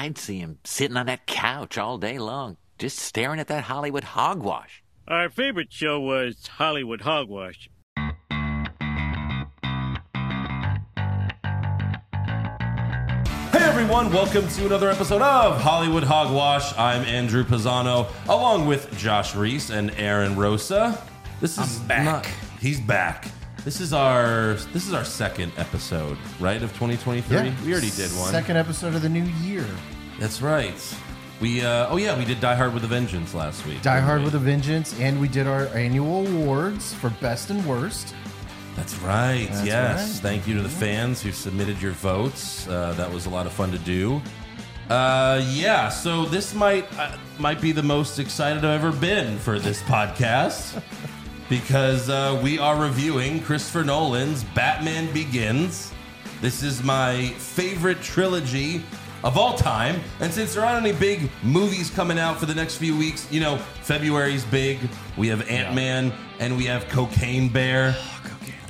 I'd see him sitting on that couch all day long, just staring at that Hollywood hogwash. Our favorite show was Hollywood Hogwash. Hey everyone, welcome to another episode of Hollywood Hogwash. I'm Andrew Pisano, along with Josh Reese and Aaron Rosa. This is back. Not, he's back. This is our this is our second episode, right, of 2023. We already did one. Second episode of the new year. That's right. We uh, oh yeah, we did Die Hard with a Vengeance last week. Die Hard we? with a Vengeance, and we did our annual awards for best and worst. That's right. That's yes. right. Thank you to the fans who submitted your votes. Uh, that was a lot of fun to do. Uh, yeah. So this might uh, might be the most excited I've ever been for this podcast because uh, we are reviewing Christopher Nolan's Batman Begins. This is my favorite trilogy of all time. And since there aren't any big movies coming out for the next few weeks, you know, February's big. We have Ant Man and we have Cocaine Bear.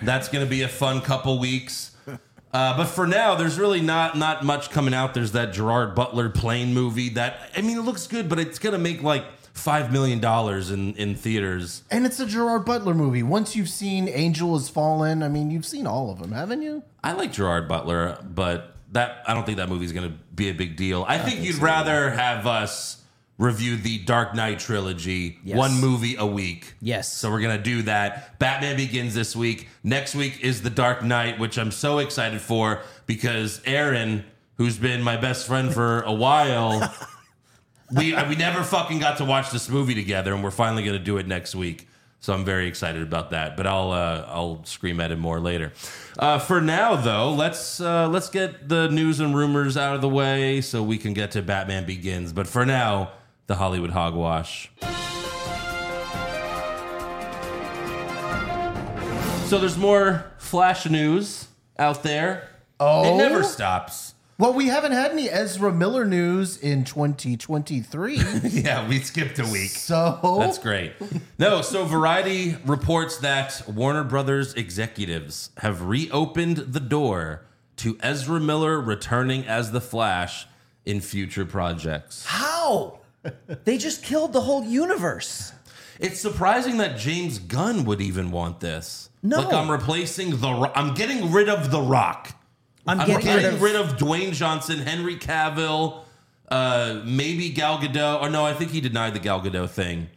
That's going to be a fun couple weeks. Uh, but for now, there's really not not much coming out. There's that Gerard Butler plane movie that I mean, it looks good, but it's going to make like five million dollars in in theaters. And it's a Gerard Butler movie. Once you've seen Angel Has Fallen, I mean, you've seen all of them, haven't you? I like Gerard Butler, but that I don't think that movie's going to be a big deal. I think you'd rather have us review the Dark Knight trilogy, Yes. one movie a week. Yes. So we're going to do that. Batman begins this week. Next week is The Dark Knight, which I'm so excited for because Aaron, who's been my best friend for a while, we we never fucking got to watch this movie together, and we're finally going to do it next week. So I'm very excited about that. But I'll uh, I'll scream at him more later. Uh, for now, though, let's uh, let's get the news and rumors out of the way so we can get to Batman Begins. But for now, the Hollywood hogwash. So there's more Flash news out there. Oh? it never stops. Well, we haven't had any Ezra Miller news in 2023. yeah, we skipped a week. so That's great. No, so Variety reports that Warner Brothers executives have reopened the door to Ezra Miller returning as the Flash in future projects. How? they just killed the whole universe. It's surprising that James Gunn would even want this. No. like I'm replacing the. Ro- I'm getting rid of the Rock. I'm, I'm getting, getting, rid of. Dwayne Johnson, Henry Cavill, uh, maybe Gal Gadot. Or no, I think he denied the Gal Gadot thing.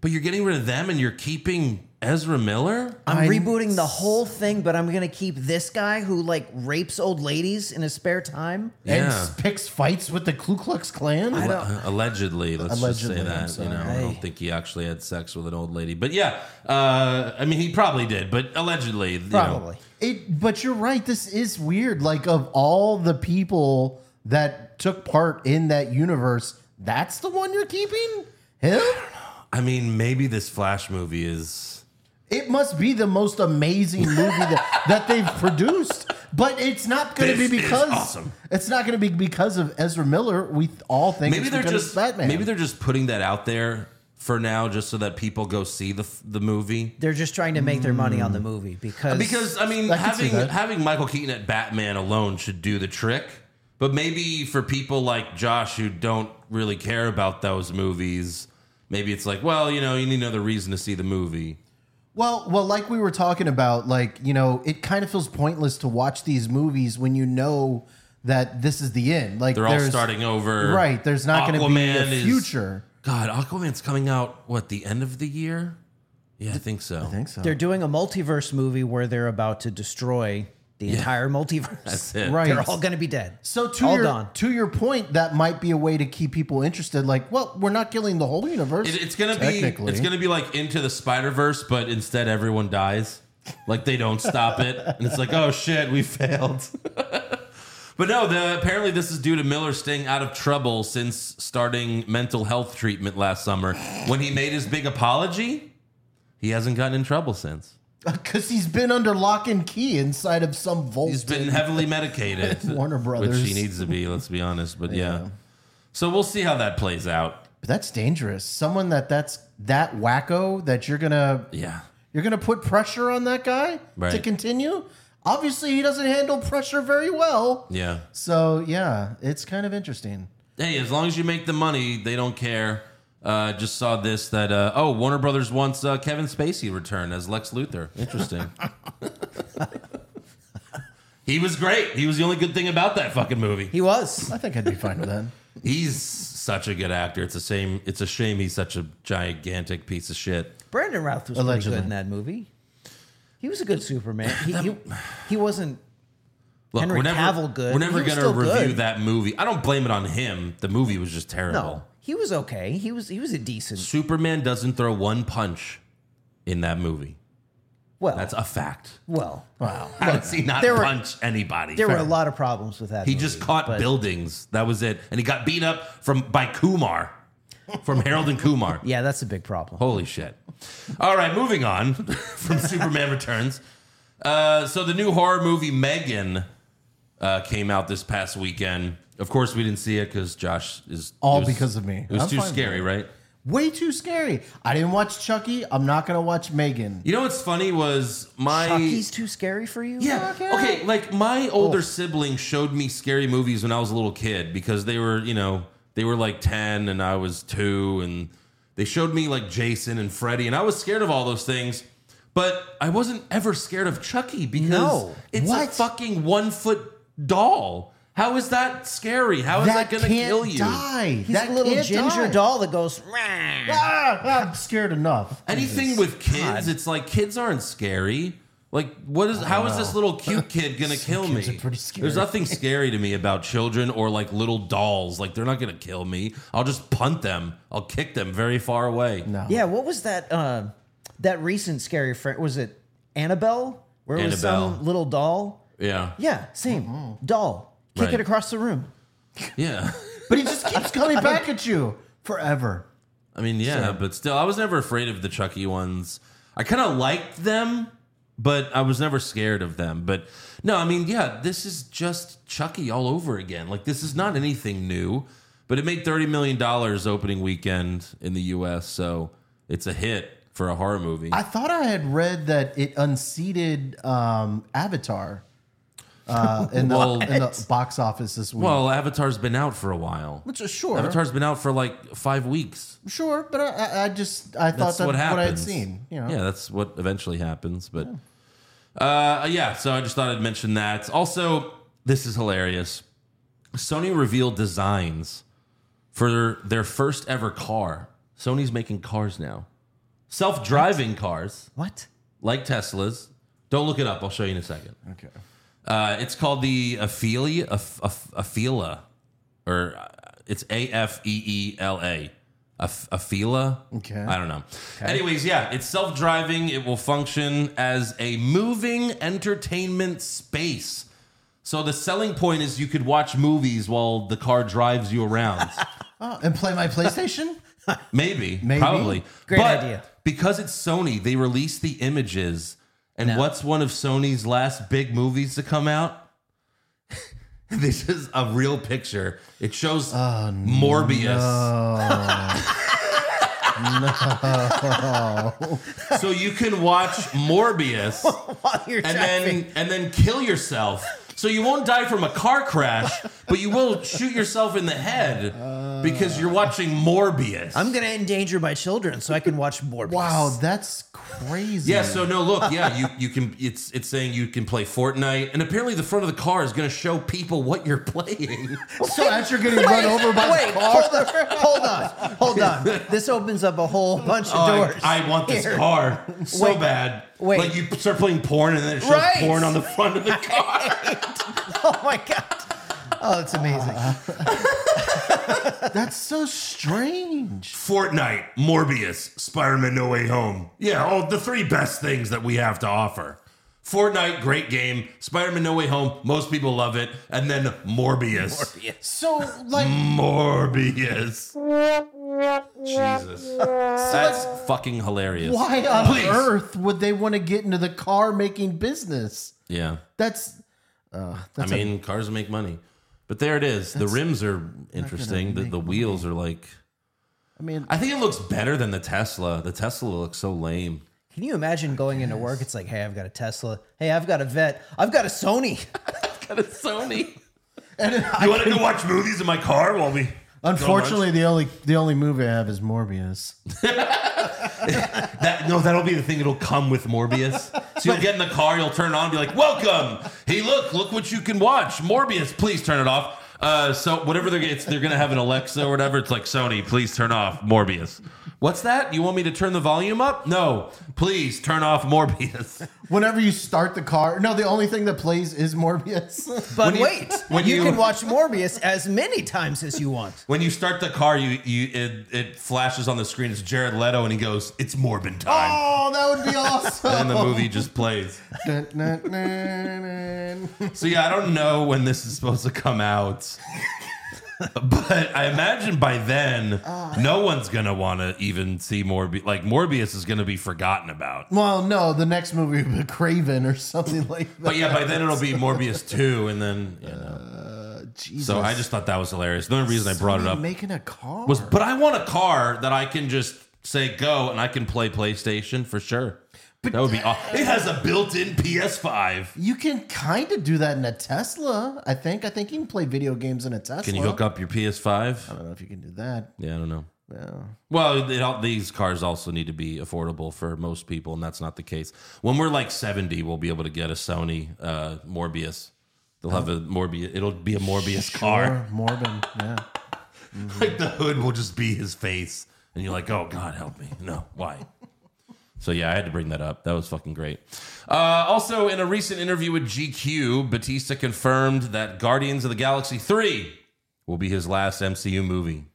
But you're getting rid of them, and you're keeping Ezra Miller. I'm I- rebooting the whole thing, but I'm gonna keep this guy who like rapes old ladies in his spare time. and picks fights with the Ku Klux Klan. I don't- Uh, allegedly, let's Allegedly, just say I'm that. You know, I don't think he actually had sex with an old lady, but yeah, uh, I mean, he probably did, but allegedly, you know. It, but you're right. This is weird. Like of all the people that took part in that universe, that's the one you're keeping. Him? I mean, maybe this Flash movie is. It must be the most amazing movie that, that they've produced. But it's not going to be because awesome. it's not going to be because of Ezra Miller. We all think Maybe it's they're just of Batman. maybe they're just putting that out there for now, just so that people go see the the movie. They're just trying to make their money on the mm. movie because Because I mean, I can see having that. having Michael Keaton at Batman alone should do the trick. But maybe for people like Josh who don't really care about those movies, maybe it's like, well, you know, you need another reason to see the movie. Well, well, like we were talking about, like you know, it kind of feels pointless to watch these movies when you know that this is the end. Like They're all there's- starting over. right? There's not going to be Aquaman a is- future. God, Aquaman's coming out what the end of the year? Yeah, I think so. I think so. they're doing a multiverse movie where they're about to destroy the entire multiverse. That's it. Right. They're all gonna be dead. So to all your gone. to your point, that might be a way to keep people interested. Like, well, we're not killing the whole universe. It, it's gonna be it's gonna be like into the Spider Verse, but instead everyone dies. Like they don't stop it, and it's like, oh shit, we failed. but no, the apparently this is due to Miller staying out of trouble since starting mental health treatment last summer. When he made his big apology, he hasn't gotten in trouble since. because he's been under lock and key inside of some vault. He's been heavily medicated, Warner Brothers. which he needs to be. Let's be honest, but yeah. So we'll see how that plays out. But that's dangerous. Someone that that's that wacko that you're gonna Yeah. you're gonna put pressure on that guy to continue. Obviously, he doesn't handle pressure very well. Yeah. So yeah, it's kind of interesting. Hey, as long as you make the money, they don't care. Uh, just saw this that uh, oh Warner Brothers wants uh, Kevin Spacey return as Lex Luthor. Interesting. he was great. He was the only good thing about that fucking movie. He was. I think I'd be fine with that. He's such a good actor. It's a shame. It's a shame he's such a gigantic piece of shit. Brandon Routh was pretty good in that movie. He was a good Superman. He he, he wasn't. Look, Henry we're never, Cavill good. We're never He was gonna still review good. that movie. I don't blame it on him. The movie was just terrible. No, he was okay. He was he was a decent. Superman doesn't throw one punch in that movie. Well, That's a fact. well. Wow. How does he not there were- punch anybody? There were a lot of problems with that. he movie, just caught but- buildings. That was it. And he got beat up from by Kumar, from Harold and Kumar. Yeah, that's a big problem. Holy shit. All right, moving on from Superman Returns. Uh, so the new horror movie Megan uh, came out this past weekend. Of course, we didn't see it because Josh is All it was- because of me. It was I'm too fine with scary, it. right? Way too scary. I didn't watch Chucky. I'm not gonna watch Megan. You know what's funny was my Chucky's too scary for you. Yeah. Okay. Okay. Like my older sibling showed me scary movies when I was a little kid because they were, you know, they were like 10 and I was two and they showed me like Jason and Freddy and I was scared of all those things. But I wasn't ever scared of Chucky because No. it's a fucking one foot doll. How is that scary? How is that, going to can't kill you? Die. He's that a little can't ginger die. doll that goes. "Rah." Ah, I'm scared enough. Anything with kids, it's like kids aren't scary. Like, what is? How is this little cute kid gonna kill me? kids are pretty scary. There's nothing scary to me about children or like little dolls. Like, they're not gonna kill me. I'll just punt them. I'll kick them very far away. No. Yeah, what was that? Uh, that recent scary friend was it Annabelle? Where it was Annabelle. some little doll? Yeah, Yeah, same Mm-hmm. doll. Kick Right. it across the room. yeah. But he just keeps coming back at you forever. I mean, yeah, but still, I was never afraid of the Chucky ones. I kind of liked them, but I was never scared of them. But no, I mean, yeah, this is just Chucky all over again. Like, this is not anything new, but it made $30 million opening weekend in the US, so it's a hit for a horror movie. I thought I had read that it unseated um, Avatar uh, in, the, Well- in the box office this week. well, Avatar's been out for a while. Which is sure, Avatar's been out for like five weeks. sure, but I- I, I just I thought That's that's what what, I had happens. seen. You know, Yeah, that's what eventually happens. But uh, yeah, so I just thought I'd mention that. Also, this is hilarious. Sony revealed designs for their first ever car. Sony's making cars now, self-driving cars What? like Teslas. Don't look it up. I'll show you in a second. Okay. Uh, it's called the Aph- Afeela, or uh, it's A F E E L A. Afeela. Okay. I don't know. Anyways, yeah, it's self driving. It will function as a moving entertainment space. So the selling point is you could watch movies while the car drives you around. Oh, and play my PlayStation. Maybe, Maybe. probably. Great But idea. Because it's Sony, they release the images. And what's one of Sony's last big movies to come out? this is a real picture. It shows uh, Morbius. So you can watch Morbius While you're and then and then kill yourself. So you won't die from a car crash, but you will shoot yourself in the head because you're watching Morbius. I'm gonna endanger my children so I can watch Morbius. Wow, that's crazy. Yeah, so no, look, yeah, you you can. It's it's saying you can play Fortnite, and apparently the front of the car is going to show people what you're playing. So as you're getting run over by Wait, the car, hold on, hold on, hold on. This opens up a whole bunch of Oh, doors. I, I want this Here. car so Wait, bad. wait. like you start playing porn, and then it shows Right. porn on the front of the car. Oh my god. Oh, it's amazing. that's so strange. Fortnite, Morbius, Spider-Man: No Way Home. Yeah, all the three best things that we have to offer. Fortnite, great game. Spider-Man: No Way Home, most people love it, and then Morbius. So like, Morbius. Jesus. That's fucking hilarious. why on Please. earth would they want to get into the car making business? Yeah. That's. Uh, I that's a- mean, cars make money. But there it is. The rims are interesting. The, the wheels are like. I mean, I think it looks better than the Tesla. The Tesla looks so lame. Can you imagine going into work? It's like, hey, I've got a Tesla. Hey, I've got a vet. I've got a Sony. I've got a Sony. and You want to go watch movies in my car while we Unfortunately, the only the only movie I have is Morbius. That no, that'll be the thing. It'll come with Morbius. So you'll get in the car, you'll turn it on, and be like, "Welcome! Hey, look, look what you can watch. Morbius. Please turn it off." Uh, so whatever they're it's, they're gonna have an Alexa or whatever. It's like Sony, please turn off Morbius. What's that? You want me to turn the volume up? No, please turn off Morbius. Whenever you start the car, no, the only thing that plays is Morbius. But When you- wait, when you, you- can watch Morbius as many times as you want. When you start the car, you you it, it flashes on the screen. It's Jared Leto, and he goes, "It's Morbin time," oh, that would be awesome. and the movie just plays. Dun, dun, dun, dun. So yeah, I don't know when this is supposed to come out. but I imagine by then, ah. no one's gonna want to even see Morbius. Like Morbius is gonna be forgotten about. Well, no, the next movie would be Kraven or something like that. But yeah, by then it'll be Morbius two, and then you know. Jesus. So I just thought that was hilarious. The only reason I brought it up Making a car was, but I want a car that I can just say go and I can play PlayStation for sure. That would be. aw- It has a built-in PS5. You can kind of do that in a Tesla. I think. I think you can play video games in a Tesla. Can you hook up your PS5? I don't know if you can do that. Yeah, I don't know. Yeah. Well, it, all- these cars also need to be affordable for most people, and that's not the case. When we're like seventy, we'll be able to get a Sony uh, Morbius. They'll have a Morbius. It'll be a Morbius car. Or Morbin. Yeah. Like the hood will just be his face, and you're like, "Oh God, help me!" No, why? So yeah, I had to bring that up. That was fucking great. Uh, also, in a recent interview with GQ, Batista confirmed that Guardians of the Galaxy three will be his last MCU movie.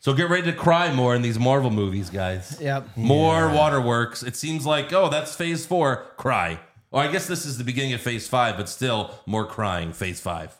So get ready to cry more in these Marvel movies, guys. Yep. More waterworks. It seems like, oh, that's phase four. Cry. Well, I guess this is the beginning of phase five, but still more crying. Phase five.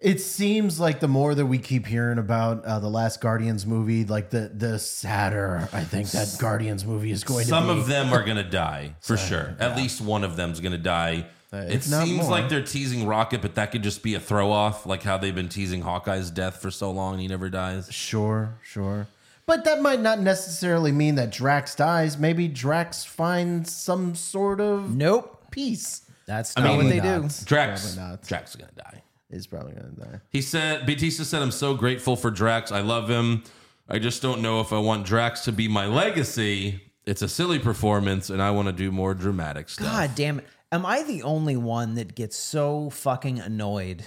It seems like the more that we keep hearing about uh, the last Guardians movie, like the the sadder I think that Guardians movie is going Some to be. Some of them are going to die for sure. At least one of them's going to die. it if not seems more. like they're teasing Rocket, but that could just be a throw off, like how they've been teasing Hawkeye's death for so long and he never dies. Sure, sure. But that might not necessarily mean that Drax dies. Maybe Drax finds some sort of Nope. peace. That's I not mean, what they not. do. Drax. Drax is going to die. He's probably gonna die. He said, Batista said, I'm so grateful for Drax. I love him. I just don't know if I want Drax to be my legacy. It's a silly performance, and I want to do more dramatic stuff. God damn it. Am I the only one that gets so fucking annoyed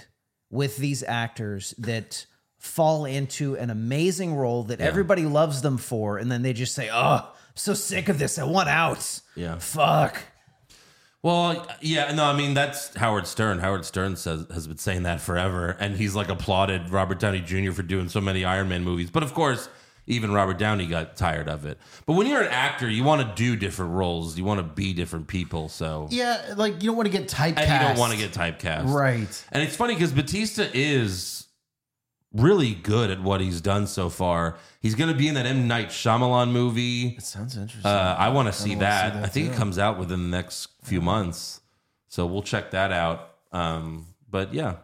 with these actors that fall into an amazing role that everybody loves them for and then they just say, "Oh, I'm so sick of this. I want out." Yeah. Fuck. Well, yeah, no, I mean that's Howard Stern. Howard Stern says has been saying that forever, and he's like applauded Robert Downey Jr. for doing so many Iron Man movies. But of course, even Robert Downey got tired of it. But when you're an actor, you want to do different roles. You want to be different people. So Yeah, like you don't want to get typecast. and you don't want to get typecast, right. And it's funny because Batista is really good at what he's done so far. He's going to be in that M Night Shyamalan movie. It sounds interesting. Uh, I want to see that. I think too. it comes out within the next few months, so we'll check that out. Um, but yeah,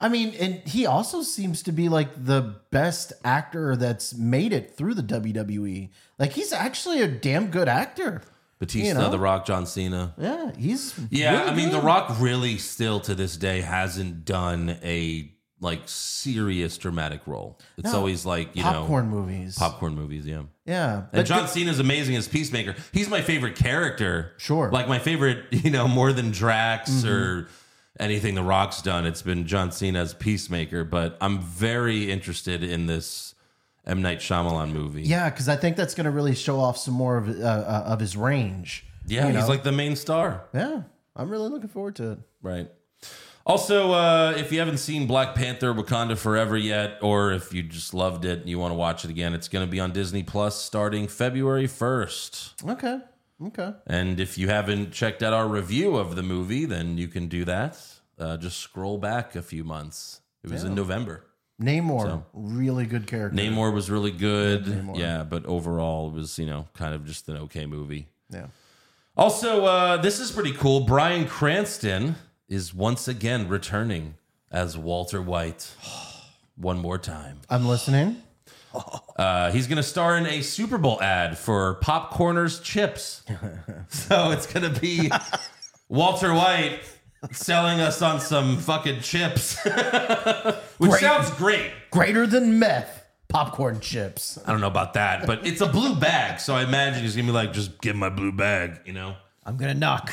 I mean, and he also seems to be like the best actor that's made it through the WWE. Like he's actually a damn good actor. Batista, You know? The Rock, John Cena. Yeah, he's Yeah, really I mean, The. Rock really still to this day hasn't done a like serious dramatic role. It's No. always like you know popcorn know movies. popcorn movies. Yeah. yeah, And but John the- Cena's amazing as Peacemaker. He's my favorite character. Sure. Like my favorite, you know, more than Drax Mm-hmm. or anything The Rock's done. It's been John Cena as Peacemaker. But I'm very interested in this M. Night Shyamalan movie. yeah, because I think that's going to really show off some more of uh, uh, of his range. Yeah, you he's know? like the main star. yeah, I'm really looking forward to it. Right. Also, uh, if you haven't seen Black Panther Wakanda Forever yet, or if you just loved it and you want to watch it again, it's going to be on Disney Plus starting February 1st. Okay, okay. And if you haven't checked out our review of the movie, then you can do that. Uh, just scroll back a few months. It was in November. Namor, So- really good character. Namor was really good. Namor. Yeah, but overall, it was, you know, kind of just an okay movie. Yeah. Also, uh, this is pretty cool. Bryan Cranston is once again returning as Walter White. One more time. I'm listening. Uh, he's going to star in a Super Bowl ad for Popcorners Chips. so it's going to be Walter White selling us on some fucking chips, which Great. sounds great. Greater than meth. popcorn chips. I don't know about that, but it's a blue bag, so I imagine he's gonna be like, just give my blue bag, you know? I'm gonna knock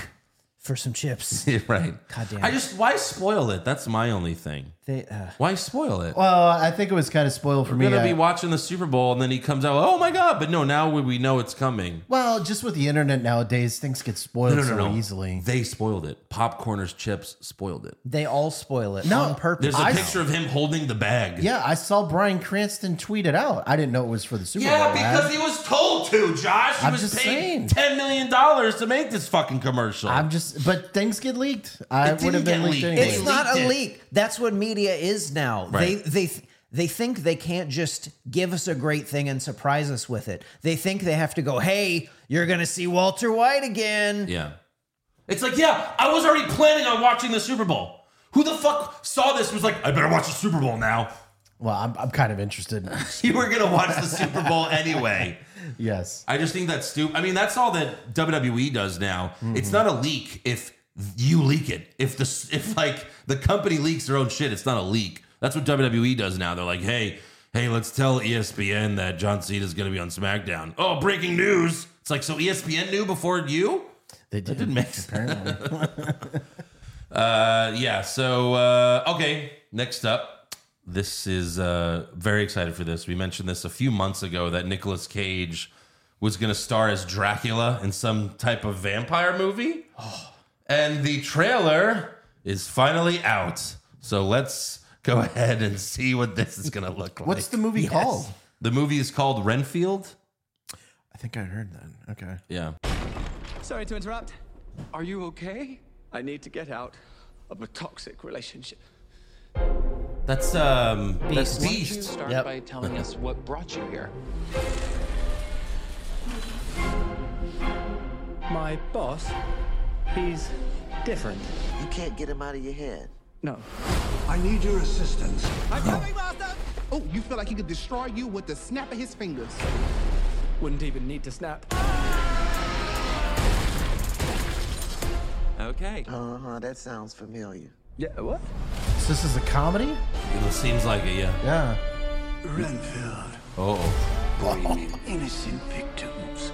for some chips. Right. God damn I just why spoil it? That's my only thing. They, uh, Why spoil it? Well, I think it was kind of spoiled for me. We're me. gonna I- be watching the Super Bowl, and then he comes out. Oh my god! But no, now we, we know it's coming. well, just with the internet nowadays, things get spoiled No, no, so no, no. easily. They spoiled it. Popcorners chips spoiled it. they all spoil it No, on purpose. There's a I- picture of him holding the bag. Yeah, I saw Bryan Cranston tweet it out. I didn't know it was for the Super Yeah, Bowl. Yeah, because ad. he was told to, Josh. He I'm was just paid saying. ten million dollars to make this fucking commercial. I'm just, but things get leaked. I It would have been leaked leaked. anyway. It's not leaked a it. leak. That's what media is now. They Right. they they think they can't just give us a great thing and surprise us with it. They think they have to go, "Hey, you're going to see Walter White again." yeah. It's like, yeah, I was already planning on watching the Super Bowl. Who the fuck saw this? Was like, I better watch the Super Bowl now. Well, I'm, I'm kind of interested. You were gonna watch the Super Bowl anyway. yes. I just think that's stupid. I mean, that's all that WWE does now. Mm-hmm. It's not a leak if you leak it. If the if like the company leaks their own shit, it's not a leak. That's what WWE does now. They're like, hey, hey, let's tell ESPN that John Cena is gonna be on SmackDown. Oh, breaking news! It's like so ESPN knew before you. They did. Didn't make sense. Apparently. Uh, yeah. So uh, okay, next up, this is uh, very excited for this. We mentioned this a few months ago that Nicolas Cage was going to star as Dracula in some type of vampire movie, and the trailer is finally out. So let's go ahead and see what this is going to look like. What's the movie called? the movie is called Renfield. I think I heard that. Okay. Yeah. Sorry to interrupt. Are you okay? I need to get out of a toxic relationship. That's um that's Beast. Why don't you Beast. start Yep. by telling us what brought you here? My boss, he's different. You can't get him out of your head. No. I need your assistance. I'm coming, Master! Oh, you feel like he could destroy you with the snap of his fingers. Wouldn't even need to snap. Okay. Uh huh, that sounds familiar. Yeah, what? So this is a comedy? It seems like it. Yeah. Yeah. Renfield, Oh. innocent victims.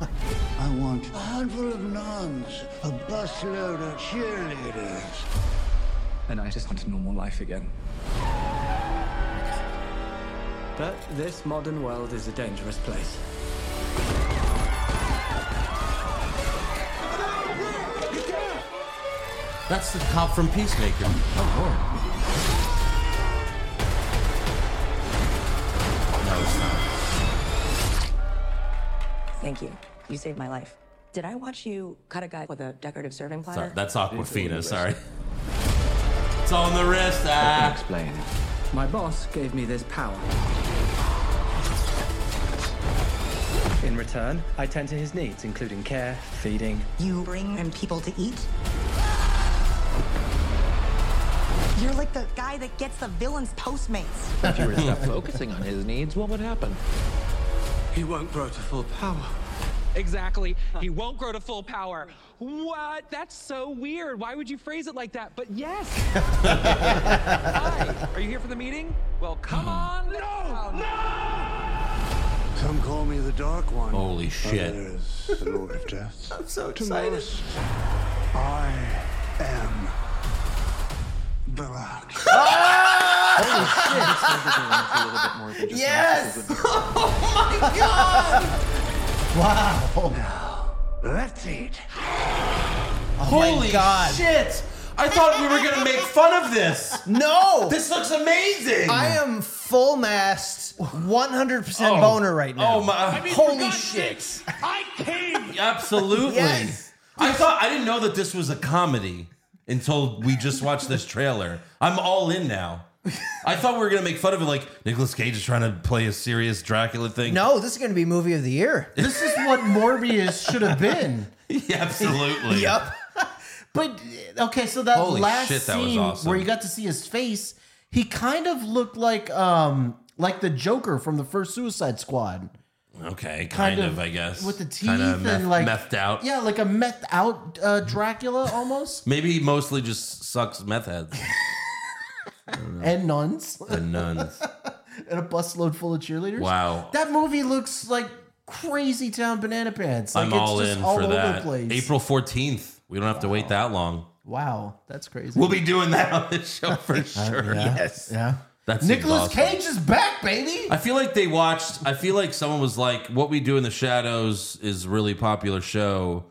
I want a handful of nuns, a busload of cheerleaders. And I just want a normal life again. But this modern world is a dangerous place. That's the cop from Peacemaker. Oh, no, it's not. Thank you. You saved my life. Did I watch you cut a guy with a decorative serving platter? Sorry, that's Awkwafina. Sorry. It's on the wrist. Ah. Explain. My boss gave me this power. In return, I tend to his needs, including care, feeding. You bring in people to eat? You're like the guy that gets the villain's Postmates. If you were to stop focusing on his needs, what would happen? He won't grow to full power. Exactly. He won't grow to full power. What? That's so weird. Why would you phrase it like that? But yes. Hi. Are you here for the meeting? Well, come mm-hmm. on. No. No. Some call me the Dark One. Holy oh, shit. Others, the Lord of Death. I'm so To most, I am Black. Ah! yes. Wow. Let's eat. Oh Holy God. shit! I thought we were gonna make fun of this. No. This looks amazing. I am full mast, 100% Oh. boner right now. Oh my! Holy shit. I came! Absolutely. Yes. I thought I didn't know that this was a comedy until we just watched this trailer. I'm all in now. I thought we were gonna make fun of it, like Nicolas Cage is trying to play a serious Dracula thing. No, this is going to be movie of the year. This is what Morbius should have been. Yeah, absolutely. Yep. But okay, so that Holy last shit, that was scene awesome. where you got to see his face, he kind of looked like um like the Joker from the first Suicide Squad. Okay, kind, of, I guess. with the teeth Kinda and meth- like methed out. Yeah, like a methed out uh, Dracula almost, Maybe he mostly just sucks meth heads and nuns. and nuns. and a busload full of cheerleaders. Wow. That movie looks like crazy town banana pants. Like I'm it's all just in all for over that. the place. April 14th. We don't have to wait that long. Wow, that's crazy. We'll be doing that on this show for sure. Uh, yeah, Yes. Yeah. That's Nicolas. Cage is back, baby. I feel like they watched. I feel like someone was like, "What we do in the shadows is a really popular show,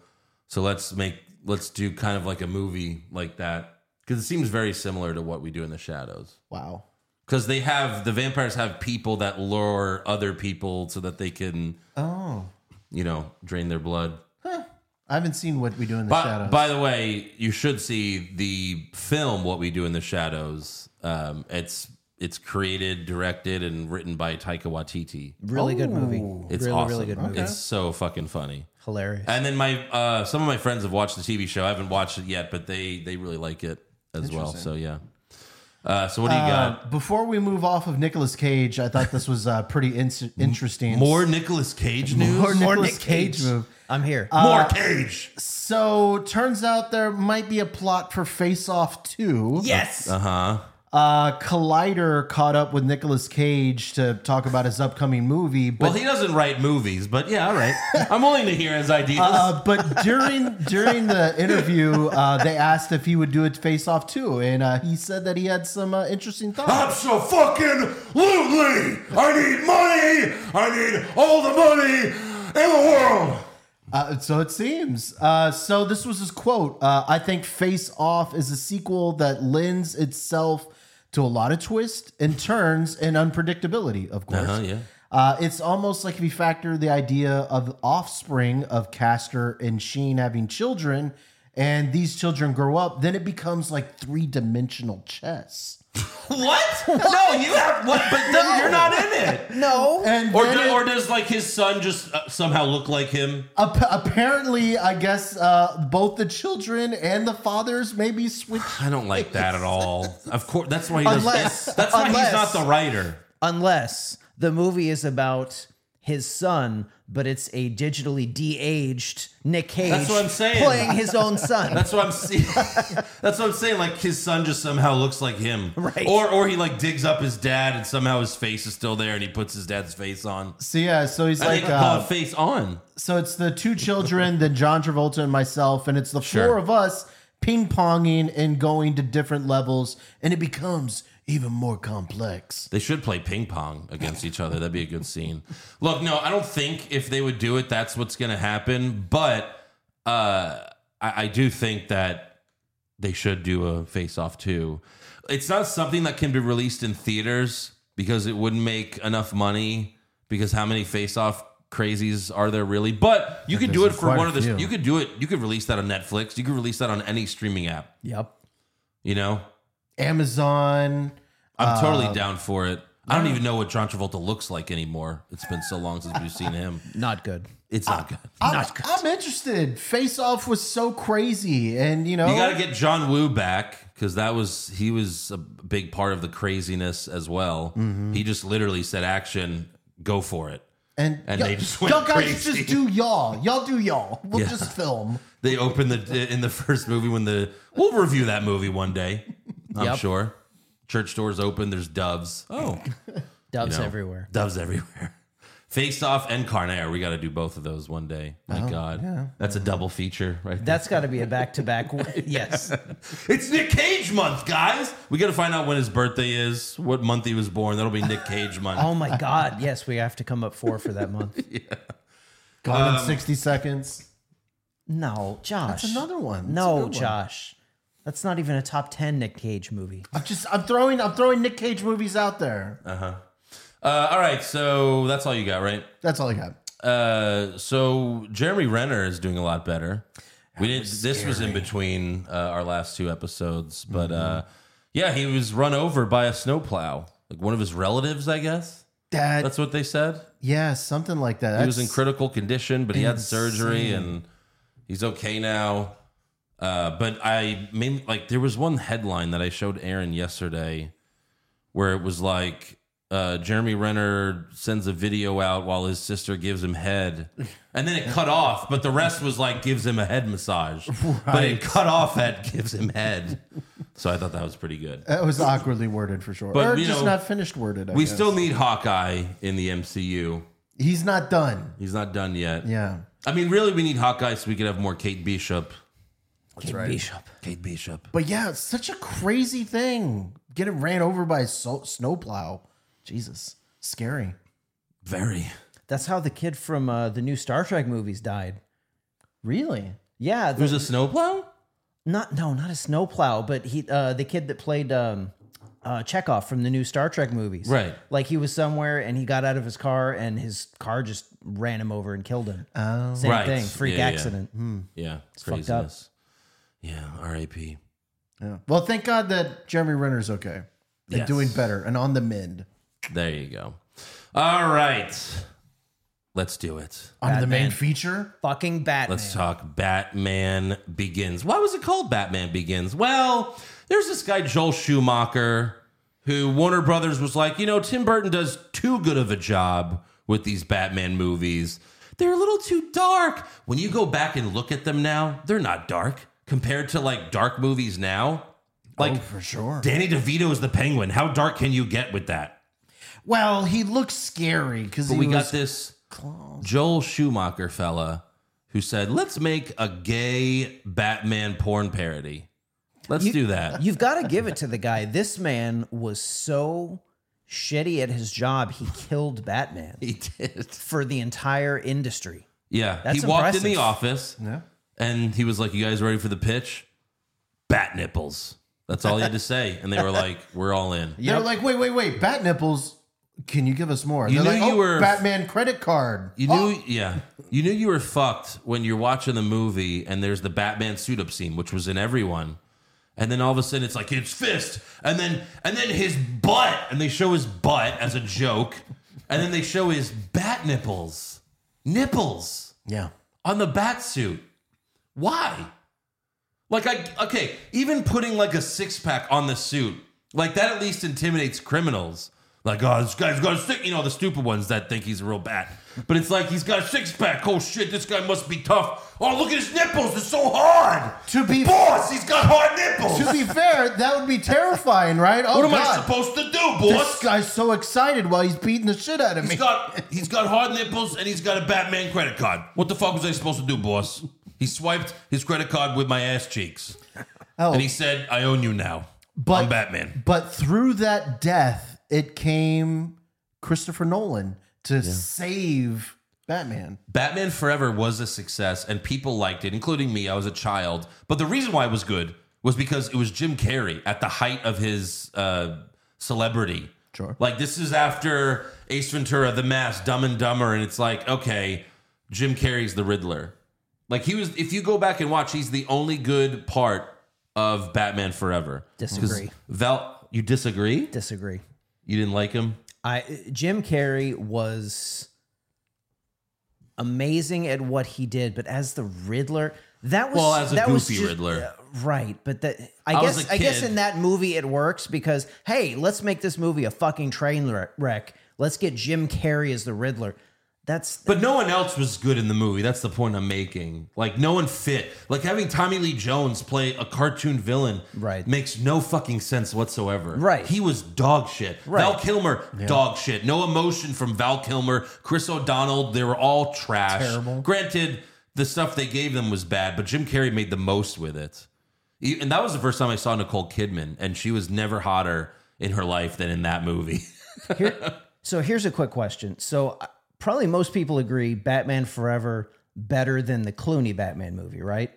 so let's make let's do kind of like a movie like that because it seems very similar to what we do in the shadows. Wow. Because they have the vampires have people that lure other people so that they can, Oh. you know, drain their blood. I haven't seen what we do in the By, shadows. by the way, you should see the film "What We Do in the Shadows." Um, it's it's created, directed, and written by Taika Waititi. Really good movie. It's really, awesome. really good movie. It's so fucking funny. Hilarious. And then my uh, some of my friends have watched the TV show. I haven't watched it yet, but they they really like it as well. So yeah. Uh, so what do you Uh, got? before we move off of Nicolas Cage, I thought this was uh, pretty in- interesting. More Nicolas Cage news. More More Nicolas Nick Cage Cage. move. I'm here. More Uh, Cage. So turns out there might be a plot for Face Off 2. yes. Uh huh. Uh, Collider caught up with Nicolas Cage to talk about his upcoming movie. But Well, he doesn't write movies, but yeah, all right. I'm willing to hear his ideas. Uh, but during during the interview, uh, they asked if he would do a Face Off too, and uh, he said that he had some uh, interesting thoughts. so fucking lootly. I need money. I need all the money in the world. Uh, so it seems. Uh, so this was his quote. Uh, I think Face Off is a sequel that lends itself to a lot of twists and turns and unpredictability. Of course, Uh-huh, yeah. Uh, it's almost like if you factor the idea of offspring of Castor and Sheen having children, and these children grow up, then it becomes like three dimensional chess. What? No, you have what? But then you're not in it. no. And Or, do, it- or does like his son just uh, somehow look like him? Ap- apparently, I guess uh, both the children and the fathers maybe switch. I don't like that at all. Of course, that's why he doesn't. Unless- that's why he's unless- not the writer. Unless the movie is about his son, but it's a digitally de-aged Nick Cage That's what I'm saying. playing his own son. That's what I'm saying. That's what I'm saying. Like his son just somehow looks like him, Right. Or or he like digs up his dad and somehow his face is still there and he puts his dad's face on. So yeah, so he's I like, think call uh, face on. so it's the two children, then John Travolta and myself, and it's the Sure. four of us ping ponging and going to different levels, and it becomes even more complex. They should play ping pong against each other. That'd be a good scene. Look, no, I don't think if they would do it, that's what's going to happen. But uh, I, I do think that they should do a face off too. It's not something that can be released in theaters because it wouldn't make enough money. Because how many face off crazies are there really? But you could do it for one of the. You could do it. You could release that on Netflix. You could release that on any streaming app. yep. You know, Amazon. I'm totally Uh, down for it. I don't even know what John Travolta looks like anymore. It's been so long since we've seen him. Not good. It's not good. I'm, I'm interested. Face Off was so crazy, and you know, You got to get John Woo back because that was he was a big part of the craziness as well. Mm-hmm. He just literally said, "Action, go for it." and, and y'all- they just went y'all guys crazy. just do y'all. Y'all do y'all. We'll Yeah. just film. They opened the in the first movie when the we'll review that movie one day. I'm Yep. sure. Church doors open. There's doves. Oh, Doves you know, everywhere. Doves everywhere. Face Off and Con Air. We got to do both of those one day. My Oh, God, that's a double feature right there. That's got to be a back-to-back. yes. It's Nick Cage month, guys. We got to find out when his birthday is, what month he was born. That'll be Nick Cage month. Oh my God. Yes, we have to come up four for that month. Gone Um, in sixty seconds. No, Josh. That's another one. That's a No, one. Josh. That's not even a top ten Nick Cage movie. I'm just I'm throwing I'm throwing Nick Cage movies out there. Uh-huh. Uh, all right, so that's all you got, right? That's all I got. Uh, so Jeremy Renner is doing a lot better. We did. This was in between uh, our last two episodes, but uh, yeah, he was run over by a snowplow, like one of his relatives, I guess. That That's what they said. yeah, something like that. he was in That's- critical condition, but he had surgery and he's okay now. Uh, but I mean, like, there was one headline that I showed Aaron yesterday where it was like uh, Jeremy Renner sends a video out while his sister gives him head, and then it cut off. But the rest was like gives him a head massage, but it cut off at gives him head. So I thought that was pretty good. That was awkwardly worded for sure. But, or just know, not finished worded. I we guess. still need Hawkeye in the MCU. He's not done. He's not done yet. Yeah. I mean, really, we need Hawkeye so we could have more Kate Bishop. Kate Bishop. Kate Bishop. But yeah, it's such a crazy thing. Getting ran over by a so- snowplow. Jesus. Scary. Very. That's how the kid from uh, the new Star Trek movies died. Really? Yeah. There's a snowplow? Not no, not a snowplow, but he uh, the kid that played um, uh, Chekov from the new Star Trek movies. Right. Like he was somewhere and he got out of his car and his car just ran him over and killed him. Oh. Same Right. thing. Freak Yeah, yeah. accident. Yeah, It's fucked up. craziness. Yeah, R.A.P. Yeah. Well, thank God that Jeremy Renner's okay. And Yes. doing better and on the mend. There you go. All right, let's do it. On the main Batman. feature? Fucking Batman. Let's talk Batman Begins. Why was it called Batman Begins? Well, there's this guy, Joel Schumacher, who Warner Brothers was like, you know, Tim Burton does too good of a job with these Batman movies. They're a little too dark. When you go back and look at them now, they're not dark compared to like dark movies now. Oh, like, oh, for sure. Danny DeVito is the penguin. How dark can you get with that? Well, he looks scary because we got this Joel Schumacher fella who said, let's make a gay Batman porn parody. Let's You- do that. You've got to give it to the guy. This man was so shitty at his job, he killed Batman. He did. For the entire industry. Yeah. That's he walked in the office Yeah. And he was like, You guys ready for the pitch? Bat nipples. That's all he had to say. And they were like, We're all in. They're like, wait, wait, wait. Bat nipples. Can you give us more? You They're knew like, you oh, were- Batman credit card. You knew, oh. yeah. You knew you were fucked when you're watching the movie and there's the Batman suit up scene, which was in everyone. And then all of a sudden it's like his fist, and then and then his butt, and they show his butt as a joke, and then they show his bat nipples, nipples Yeah. on the bat suit. Why? Like I okay, even putting like a six pack on the suit, like that at least intimidates criminals. Like, oh, this guy's got a six, you know, the stupid ones that think he's a real bat. But it's like he's got a six pack. Oh shit, this guy must be tough. Oh, look at his nipples, they're so hard. To be Boss, he's got hard nipples. to be fair, that would be terrifying, right? Oh, what am I supposed to do, boss? This guy's so excited while he's beating the shit out of me. He's got he's got hard nipples and he's got a Batman credit card. What the fuck was I supposed to do, boss? He swiped his credit card with my ass cheeks. Oh. And he said, I own you now. But- I'm Batman. But through that death, it came Christopher Nolan to save Batman. Batman Forever was a success and people liked it, including me. I was a child. But the reason why it was good was because it was Jim Carrey at the height of his uh, celebrity. Sure. Like, this is after Ace Ventura, The Mask, Dumb and Dumber. And it's like, okay, Jim Carrey's the Riddler. Like, he was, if you go back and watch, he's the only good part of Batman Forever. 'Cause Disagree. Val, you disagree? Disagree. You didn't like him? I Jim Carrey was amazing at what he did, but as the Riddler, that was Well, as a that was goofy Riddler. uh, right? But that I, I was guess a I guess kid. in that movie it works because hey, let's make this movie a fucking train wreck- wreck. Let's get Jim Carrey as the Riddler. That's But no one else was good in the movie. That's the point I'm making. Like no one fit. Like having Tommy Lee Jones play a cartoon villain Right. makes no fucking sense whatsoever. Right. He was dog shit. Right. Val Kilmer, dog shit. No emotion from Val Kilmer. Chris O'Donnell, they were all trash. Terrible. Granted, the stuff they gave them was bad, but Jim Carrey made the most with it. And that was the first time I saw Nicole Kidman, and she was never hotter in her life than in that movie. Here, so here's a quick question. So probably most people agree Batman Forever better than the Clooney Batman movie, right?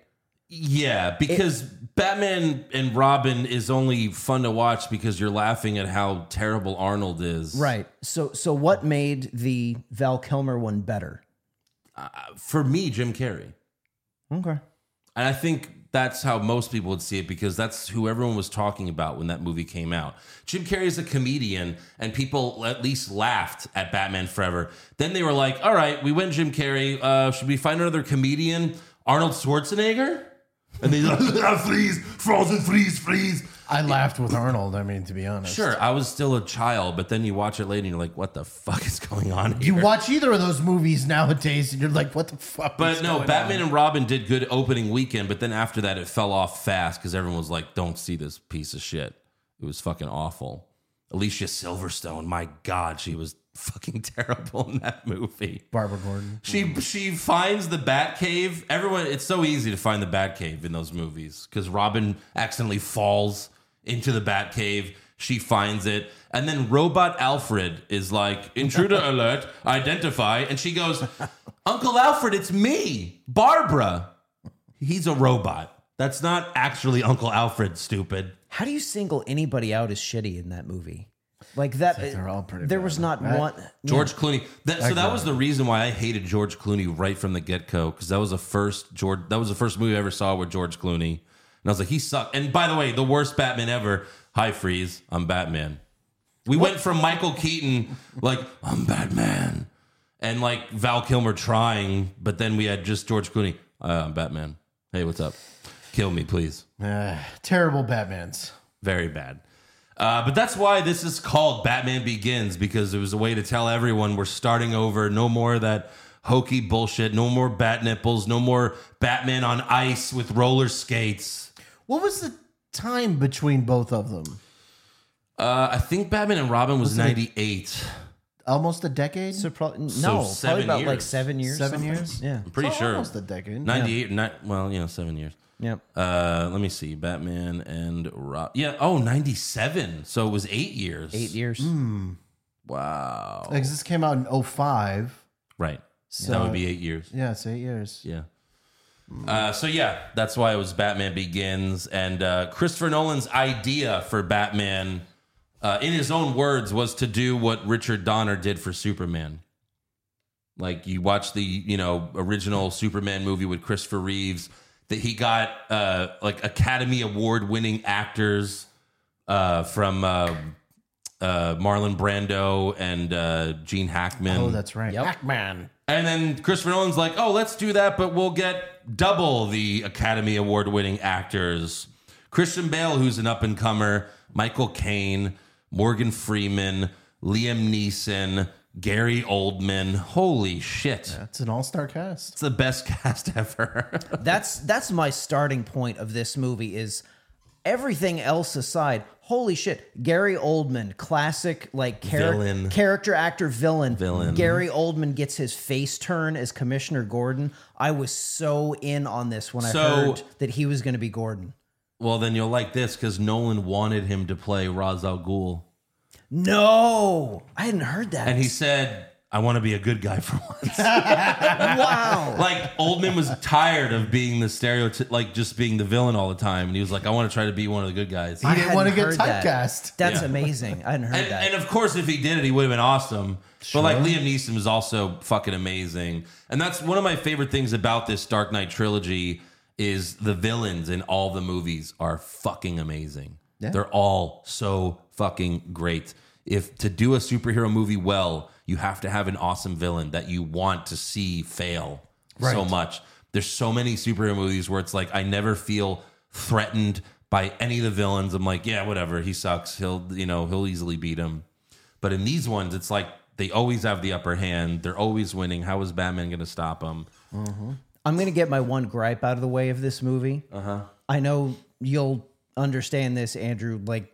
Yeah, because Batman and Robin is only fun to watch because you're laughing at how terrible Arnold is. Right. So so what made the Val Kilmer one better? Uh, for me, Jim Carrey. Okay. And I think that's how most people would see it because that's who everyone was talking about when that movie came out. Jim Carrey is a comedian, and people at least laughed at Batman Forever. Then they were like, all right, we went Jim Carrey. Uh, should we find another comedian? Arnold Schwarzenegger? And they like, freeze, frozen, freeze, freeze. I laughed with Arnold. I mean, to be honest, Sure, I was still a child, but then you watch it later and you're like, what the fuck is going on here? You watch either of those movies nowadays, and you're like, "What the fuck?" But no, Batman and Robin did good opening weekend, but then after that, it fell off fast because everyone was like, "Don't see this piece of shit." It was fucking awful. Alicia Silverstone, my god, she was fucking terrible in that movie. Barbara Gordon. She she finds the Batcave. Everyone, it's so easy to find the Batcave in those movies because Robin accidentally falls into the Batcave. She finds it, and then Robot Alfred is like, "Intruder alert! Identify!" And she goes, "Uncle Alfred, it's me, Barbara." He's a robot. That's not actually Uncle Alfred. Stupid. How do you single anybody out as shitty in that movie? Like that. they're all pretty There bad. was not Right? one. George Clooney. That, so that was the reason why I hated George Clooney right from the get go because that was the first George. That was the first movie I ever saw with George Clooney, and I was like, he sucked. And by the way, the worst Batman ever. Hi, freeze. I'm Batman. We went from Michael Keaton like I'm Batman, and like Val Kilmer trying, but then we had just George Clooney. Uh, I'm Batman. Hey, what's up? Kill me, please. Ah, terrible Batmans. Very bad. Uh, but that's why this is called Batman Begins because it was a way to tell everyone we're starting over. No more of that hokey bullshit. No more bat nipples. No more Batman on ice with roller skates. What was the time between both of them? Uh, I think Batman and Robin was, Was it a- 98. Almost a decade. So pro- no, So probably seven about like seven years. Seven something. years? Yeah. I'm pretty So sure. almost a decade. 98. Ni- well, you know, seven years. Yep. Uh, let me see. Batman and Rob. Yeah. Oh, 97. So it was eight years. Eight years. Hmm. Wow. Like this came out in 05. Right. So- that would be eight years. Yeah, it's eight years. Yeah. Uh, so yeah, that's why it was Batman Begins, and uh, Christopher Nolan's idea for Batman, uh, in his own words, was to do what Richard Donner did for Superman. Like you watch the you know original Superman movie with Christopher Reeves, that he got uh, like Academy Award winning actors uh, from uh, uh, Marlon Brando and uh, Gene Hackman. Oh, that's right. Yep. Hackman. And then Christopher Nolan's like, oh, let's do that, but we'll get double the Academy Award winning actors. Christian Bale, who's an up and comer, Michael Caine, Morgan Freeman, Liam Neeson, Gary Oldman. Holy shit. It's an all-star cast. It's the best cast ever. that's that's my starting point of this movie is everything else aside holy shit gary oldman classic like char- Villain. character actor villain Villain. gary oldman gets his face turn as commissioner gordon i was so in on this when i heard that he was going to be gordon well, then you'll like this because Nolan wanted him to play Ra's al Ghul. No i hadn't heard that And he said, I want to be a good guy for once. wow like Oldman was tired of being the stereotype, like just being the villain all the time, and he was like, "I want to try to be one of the good guys." He didn't want to get heard that. typecast. that's Yeah. amazing i hadn't heard and, that and of course, if he did it, he would have been awesome. But like Liam Neeson was also fucking amazing, and that's one of my favorite things about this Dark Knight trilogy is the villains in all the movies are fucking amazing. They're all so fucking great. If to do a superhero movie well, you have to have an awesome villain that you want to see fail so much. There's so many superhero movies where it's like I never feel threatened by any of the villains. I'm like, yeah, whatever. He sucks. He'll, you know, he'll easily beat him. But in these ones, it's like they always have the upper hand. They're always winning. How is Batman going to stop them? I'm going to get my one gripe out of the way of this movie. Uh huh. I know you'll understand this, Andrew. Like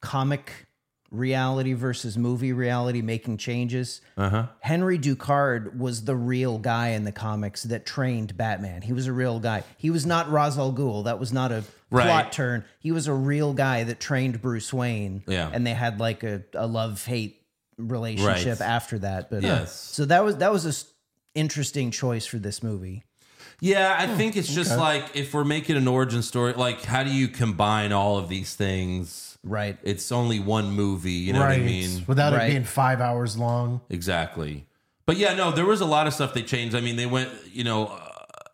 comic reality versus movie reality making changes. Uh huh. Henry Ducard was the real guy in the comics that trained Batman. He was a real guy. He was not Ra's al Ghul. That was not a Right. plot turn. He was a real guy that trained Bruce Wayne. Yeah. And they had like a, a love hate relationship Right. after that. But Yes. so that was that was a s- interesting choice for this movie. Yeah, I think it's just like if we're making an origin story, like how do you combine all of these things? Right. It's only one movie. You know right. what I mean? Without Right. it being five hours long. Exactly. But yeah, no, there was a lot of stuff they changed. I mean, they went, you know, uh,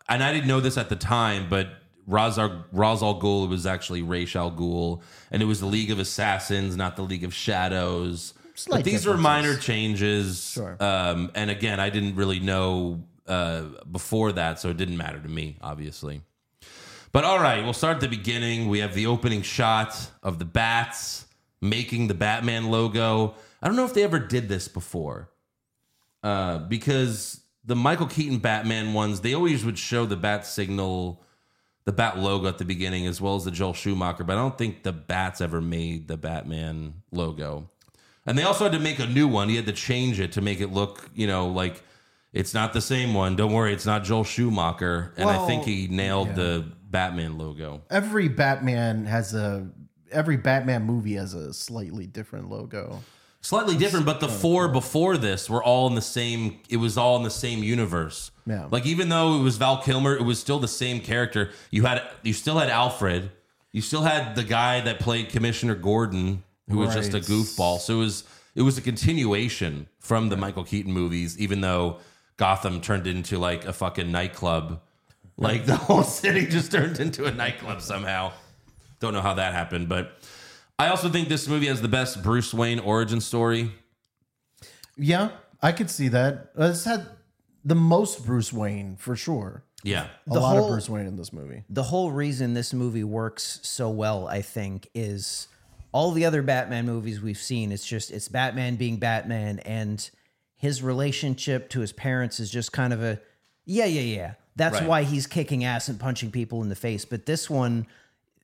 and I didn't know this at the time, but Ra's al, Ra's al Ghul was actually Ra's al Ghul, and it was the League of Assassins, not the League of Shadows. Slight but these were minor changes. Sure. Um, and again, I didn't really know uh, before that, so it didn't matter to me, obviously. But all right, we'll start at the beginning. We have the opening shot of the bats making the Batman logo. I don't know if they ever did this before, uh, because the Michael Keaton Batman ones they always would show the bat signal, the bat logo at the beginning, as well as the Joel Schumacher. But I don't think the bats ever made the Batman logo. And they also had to make a new one. He had to change it to make it look, you know, like it's not the same one. Don't worry, it's not Joel Schumacher. And I think he nailed yeah. the Batman logo. Every Batman has a every Batman movie has a slightly different logo. Slightly different, but the four before this were all in the same. It was all in the same universe. Yeah. Like even though it was Val Kilmer, it was still the same character. You had you still had Alfred. You still had the guy that played Commissioner Gordon, who was just a Right. goofball. So it was it was a continuation from the Michael Keaton movies, even though Gotham turned into like a fucking nightclub. Like the whole city just turned into a nightclub somehow. Don't know how that happened, but I also think this movie has the best Bruce Wayne origin story. Yeah, I could see that. Uh, It's had the most Bruce Wayne for sure. Yeah. A The lot whole- of Bruce Wayne in this movie. the whole reason this movie works so well, I think, is all the other Batman movies we've seen. It's just it's Batman being Batman, and his relationship to his parents is just kind of a yeah, yeah, yeah. That's Right. why he's kicking ass and punching people in the face. But this one,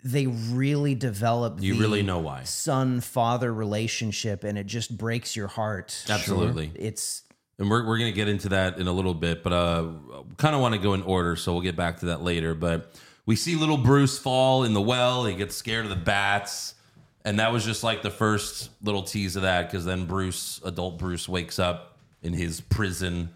they really develop. You the really know why. son father relationship, and it just breaks your heart. Absolutely. It's And we're, we're going to get into that in a little bit, but uh, kind of want to go in order, so we'll get back to that later. But we see little Bruce fall in the well. He gets scared of the bats. And that was just like the first little tease of that, because then Bruce, adult Bruce, wakes up in his prison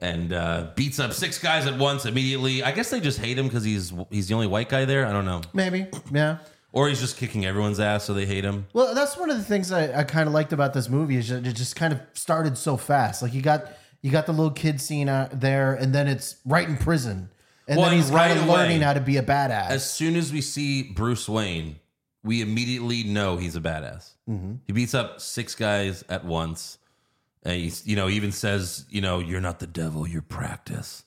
and uh, beats up six guys at once immediately. I guess they just hate him because he's he's the only white guy there. I don't know. Maybe, yeah. Or he's just kicking everyone's ass, so they hate him. Well, that's one of the things I, I kind of liked about this movie is that it just kind of started so fast. Like you got you got the little kid scene out there, and then it's right in prison, and Well, then he's and right kind of away- learning how to be a badass. As soon as we see Bruce Wayne, we immediately know he's a badass. Mhm. He beats up six guys at once. And he's, you know, he even says, you know, you're not the devil, you're practice.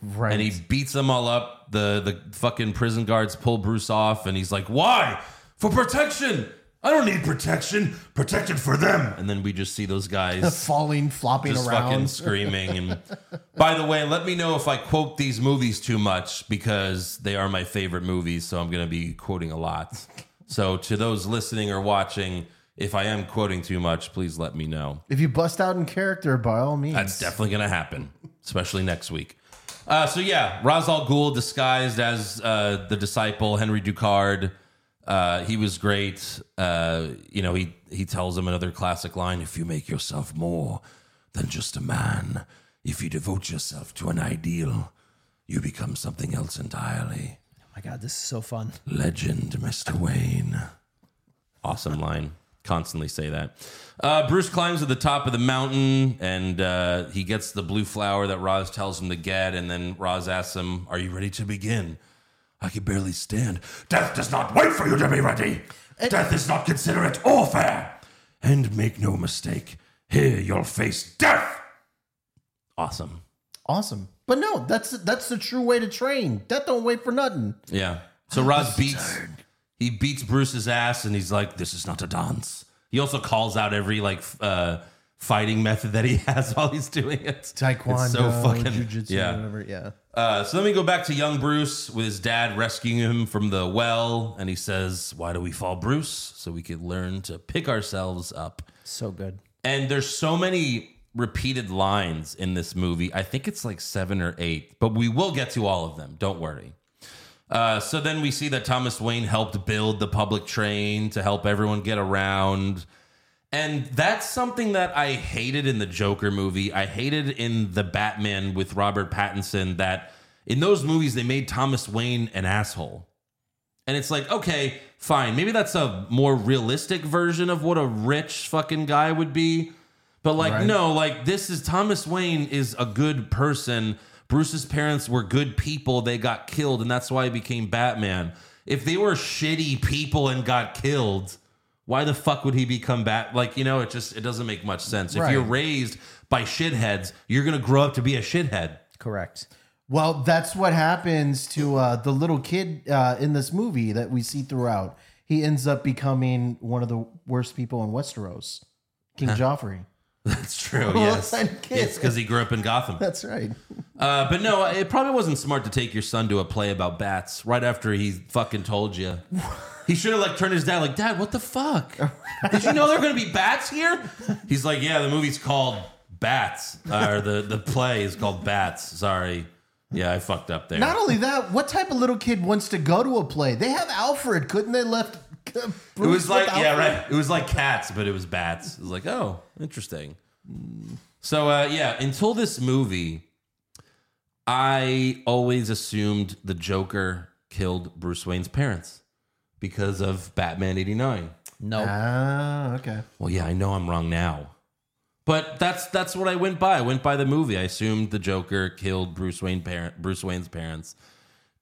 right. And he beats them all up. The the fucking prison guards pull Bruce off, and he's like, "Why? For protection. I don't need protection. Protected for them." And then we just see those guys falling, flopping just fucking screaming. And by the way, let me know if I quote these movies too much because they are my favorite movies. So I'm going to be quoting a lot. So to those listening or watching, if I am quoting too much, please let me know. If you bust out in character, by all means. That's definitely going to happen, especially next week. Uh, so yeah, Ra's al Ghul disguised as uh, the disciple Henry Ducard. Uh, he was great. Uh, you know, he he tells him another classic line: "If you make yourself more than just a man, if you devote yourself to an ideal, you become something else entirely." oh my god, this is so fun. Legend, Mister Wayne. Awesome line. Constantly say that. Uh, Bruce climbs to the top of the mountain and uh, he gets the blue flower that Ra's tells him to get. And then Ra's asks him, Are you ready to begin? I can barely stand. Death does not wait for you to be ready. Death is not considerate or fair. And make no mistake, here you'll face death. Awesome. awesome. But no, that's that's the true way to train. That don't wait for nothing. Yeah. So Ra's beats he beats Bruce's ass and he's like, This is not a dance. He also calls out every like f- uh fighting method that he has while he's doing it. Taekwondo, It's so fucking jujitsu, yeah. whatever. Yeah. Uh, so then we go back to young Bruce with his dad rescuing him from the well, and he says, "Why do we fall, Bruce? So we could learn to pick ourselves up." So good. And there's so many repeated lines in this movie. I think it's like seven or eight, but we will get to all of them. Don't worry. Uh, so then we see that Thomas Wayne helped build the public train to help everyone get around. And that's something that I hated in the Joker movie. I hated in the Batman with Robert Pattinson that in those movies they made Thomas Wayne an asshole. And it's like, okay, fine. Maybe that's a more realistic version of what a rich fucking guy would be. But like, Right. no, like this is Thomas Wayne is a good person. Bruce's parents were good people. They got killed, and that's why he became Batman. If they were shitty people and got killed, why the fuck would he become Bat? Like, you know, it just it doesn't make much sense. If you're raised by shitheads, you're gonna grow up to be a shithead. Correct. Well, that's what happens to uh, the little kid uh, in this movie that we see throughout. He ends up becoming one of the worst people in Westeros, King Joffrey. That's true. Yes, it's because he grew up in Gotham. That's right. Uh, but no, it probably wasn't smart to take your son to a play about bats right after he fucking told you. He should have like turned his dad like, Dad, what the fuck? Did you know there going to be bats here? He's like, Yeah, the movie's called Bats, or the the play is called Bats. Sorry, yeah, I fucked up there. Not only that, what type of little kid wants to go to a play? They have Alfred. Couldn't they left? It was like yeah, right. It was like cats, but it was bats. It was like oh, interesting. So uh, yeah, until this movie, I always assumed the Joker killed Bruce Wayne's parents because of Batman '89. No. Ah, okay. Well, yeah, I know I'm wrong now. But that's that's what I went by. I went by the movie. I assumed the Joker killed Bruce Wayne parent Bruce Wayne's parents.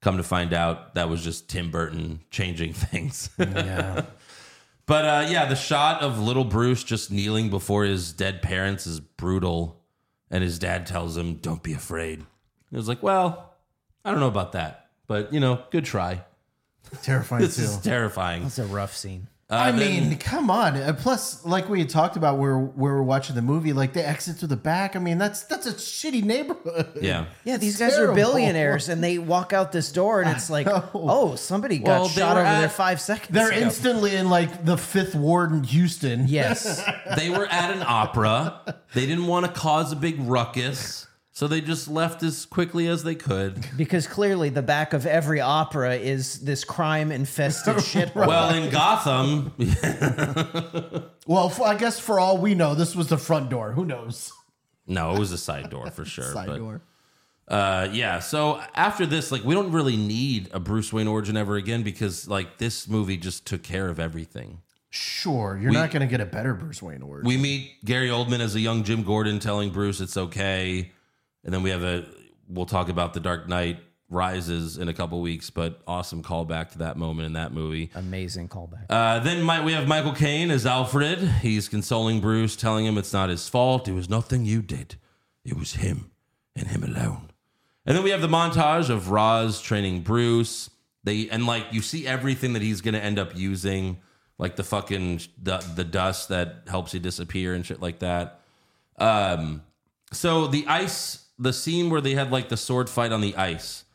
Come to find out that was just Tim Burton changing things. Yeah. But uh, yeah, the shot of little Bruce just kneeling before his dead parents is brutal. And his dad tells him, Don't be afraid. It was like, Well, I don't know about that. But, you know, good try. Terrifying This too. is terrifying. That's a rough scene. I Uh, then- mean, come on. And plus, like we had talked about, where where we're watching the movie, like they exit through the back. I mean, that's that's a shitty neighborhood. Yeah. Yeah, these It's guys terrible. are billionaires and they walk out this door and it's like, oh, somebody got Well, they shot were over at- there five seconds They're ago. instantly in like the fifth ward in Houston. Yes. they were at an opera. They didn't want to cause a big ruckus. So they just left as quickly as they could. because clearly the back of every opera is this crime infested shit. Well, in Gotham, Well, f- I guess for all we know, this was the front door. Who knows? no, it was a side door for sure. Side but- door. Uh, yeah. So after this, like, we don't really need a Bruce Wayne origin ever again because, like, this movie just took care of everything. Sure, you're We- not going to get a better Bruce Wayne origin. We meet Gary Oldman as a young Jim Gordon telling Bruce it's okay, and then we have a. We'll talk about the Dark Knight Rises in a couple weeks, but awesome callback to that moment in that movie. Amazing callback. Uh, then my, we have Michael Caine as Alfred. He's consoling Bruce, telling him it's not his fault. It was nothing you did. It was him and him alone. And then we have the montage of Ra's training Bruce. They and like you see everything that he's gonna end up using, like the fucking the, the dust that helps you disappear and shit like that. Um, so the ice, the scene where they had like the sword fight on the ice,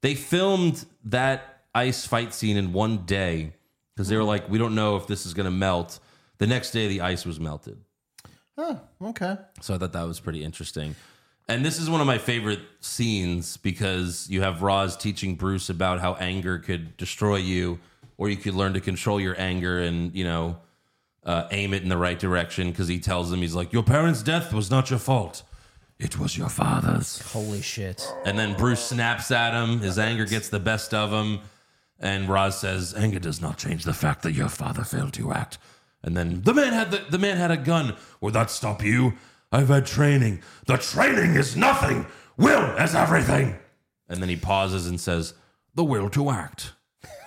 they filmed that ice fight scene in one day because they were like, we don't know if this is gonna melt. The next day, the ice was melted. Oh, okay. So I thought that was pretty interesting. And this is one of my favorite scenes because you have Ra's teaching Bruce about how anger could destroy you, or you could learn to control your anger and, you know, uh, aim it in the right direction. Because he tells him, he's like, Your parents' death was not your fault, it was your father's. Holy shit. And then Bruce snaps at him. His anger gets the best of him. And Ra's says, Anger does not change the fact that your father failed to act. And then the man had the, the man had a gun. Would that stop you? I've had training. The training is nothing. Will is everything. And then he pauses and says, The will to act.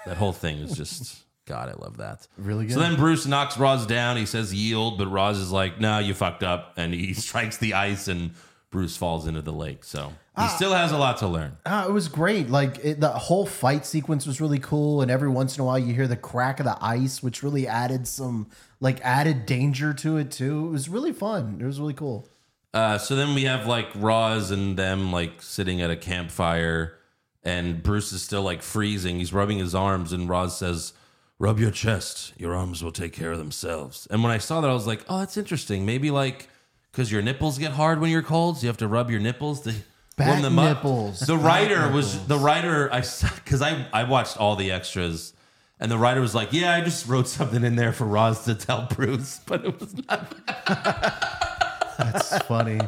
That whole thing is just God, I love that. Really good. So then Bruce knocks Ra's down. He says yield, but Ra's is like, no, you fucked up. And he strikes the ice and Bruce falls into the lake. So he still has a lot to learn. Ah, it was great. Like it, the whole fight sequence was really cool, and every once in a while you hear the crack of the ice, which really added some like added danger to it too. It was really fun. It was really cool. Uh, so then we have like Ra's and them like sitting at a campfire, and Bruce is still like freezing. He's rubbing his arms, and Ra's says, Rub your chest. Your arms will take care of themselves. And when I saw that, I was like, Oh, that's interesting. Maybe like because your nipples get hard when you're cold, so you have to rub your nipples to Back warm them up. nipples. The Back writer was nipples. the writer. I because I I watched all the extras. And the writer was like, "Yeah, I just wrote something in there for Ra's to tell Bruce, but it was not That's funny.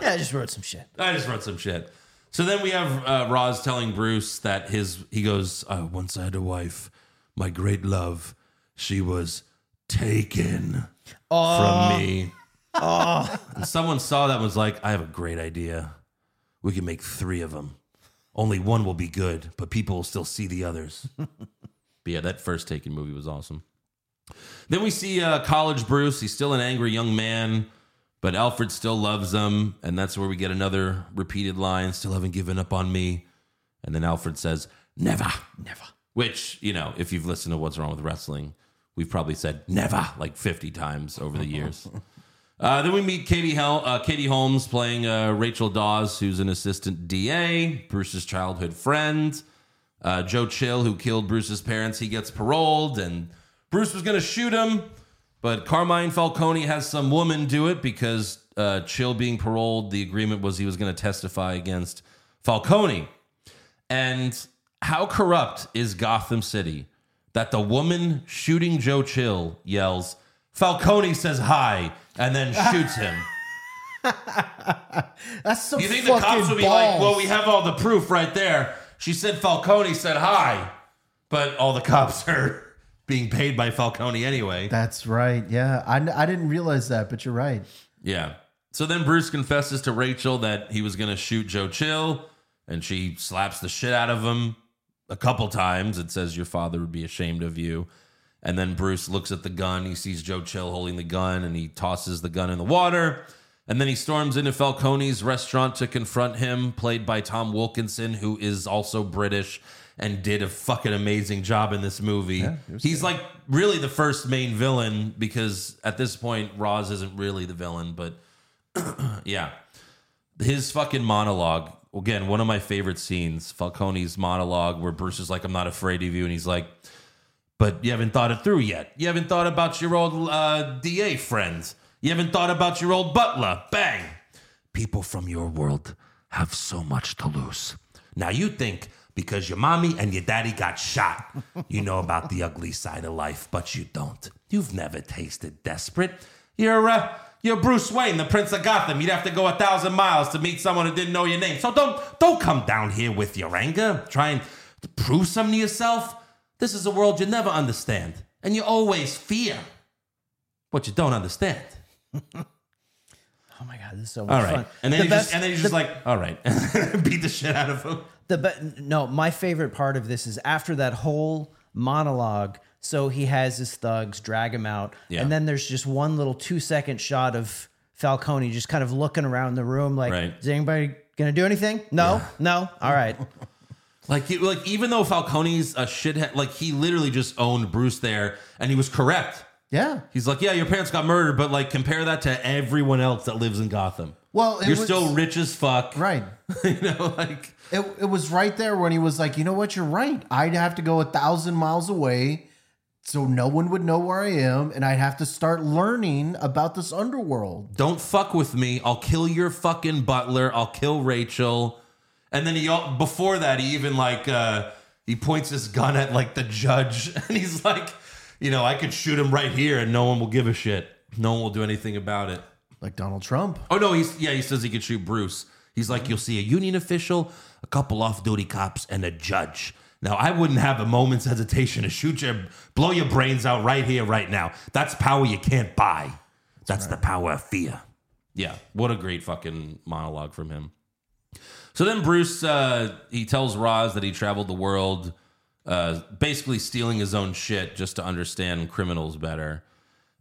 Yeah, I just wrote some shit. I just wrote some shit. So then we have uh, Ra's telling Bruce that his he goes, uh, once I had a wife, my great love, she was taken from me. Oh. And someone saw that and was like, I have a great idea. We can make three of them. Only one will be good, but people will still see the others. but yeah, that first Taken movie was awesome. Then we see uh, college Bruce. He's still an angry young man, But Alfred still loves him. and that's where we get another repeated line still haven't given up on me. And then Alfred says, Never. Never. Which, you know, if you've listened to What's Wrong with Wrestling, we've probably said never like 50 times over the years. uh, then we meet Katie, Hel- uh, Katie Holmes playing uh, Rachel Dawes, who's an assistant DA, Bruce's childhood friend. Uh, Joe Chill, who killed Bruce's parents, he gets paroled, and Bruce was going to shoot him, but Carmine Falcone has some woman do it because uh, Chill being paroled, the agreement was he was going to testify against Falcone. And how corrupt is Gotham City that the woman shooting Joe Chill yells, Falcone says hi, and then shoots him? That's some you think the cops would be balls. like, well, we have all the proof right there. She said Falcone said hi, but all the cops are being paid by Falcone anyway. That's right. Yeah, I, I didn't realize that, but you're right. Yeah. So then Bruce confesses to Rachel that he was going to shoot Joe Chill, and she slaps the shit out of him a couple times. It says, Your father would be ashamed of you. And then Bruce looks at the gun. He sees Joe Chill holding the gun, and he tosses the gun in the water. And then he storms into Falcone's restaurant to confront him, played by Tom Wilkinson, who is also British and did a fucking amazing job in this movie. He's like really the first main villain because at this point, Ra's isn't really the villain, but yeah. His fucking monologue, again, one of my favorite scenes, Falcone's monologue, where Bruce is like, I'm not afraid of you. And he's like, but you haven't thought it through yet. You haven't thought about your old uh, DA friends. You haven't thought about your old butler. Bang. People from your world have so much to lose. Now you think because your mommy and your daddy got shot, you know about the ugly side of life, but you don't. You've never tasted desperate. You're uh, you're Bruce Wayne, the Prince of Gotham. You'd have to go a thousand miles to meet someone who didn't know your name. So don't don't come down here with your anger, trying to prove something to yourself. This is a world you never understand, and you always fear what you don't understand. Oh my god, this is so All much right, fun. and then The you best- just and then you the- just like, all right, beat the shit out of him. The be- no, my favorite part of this is after that whole monologue. So he has his thugs drag him out, Yeah. and then there's just one little two second shot of Falcone just kind of looking around the room, like, Right. "Is anybody gonna do anything? No, no. All right. Like, he- like even though Falcone's a shithead, like he literally just owned Bruce there, and he was correct. Yeah. He's like, yeah, your parents got murdered, but like compare that to everyone else that lives in Gotham. Well, it you're was- still rich as fuck, Right. you know, like It, it was right there when he was like, you know what, you're right. I'd have to go a thousand miles away so no one would know where I am, and I'd have to start learning about this underworld. don't fuck with me. I'll kill your fucking butler. I'll kill Rachel. And then he before that he even like uh he points his gun at like the judge and he's like, you know, I could shoot him right here and no one will give a shit. No one will do anything about it. Like Donald Trump. Oh no, he's yeah, he says he could shoot Bruce. He's like, you'll see a union official, a couple off-duty cops, and a judge. Now, I wouldn't have a moment's hesitation to shoot your, blow your brains out right here, right now. That's power you can't buy. That's the power of fear. Yeah, what a great fucking monologue from him. So then Bruce, uh, he tells Ra's that he traveled the world, uh, basically stealing his own shit just to understand criminals better.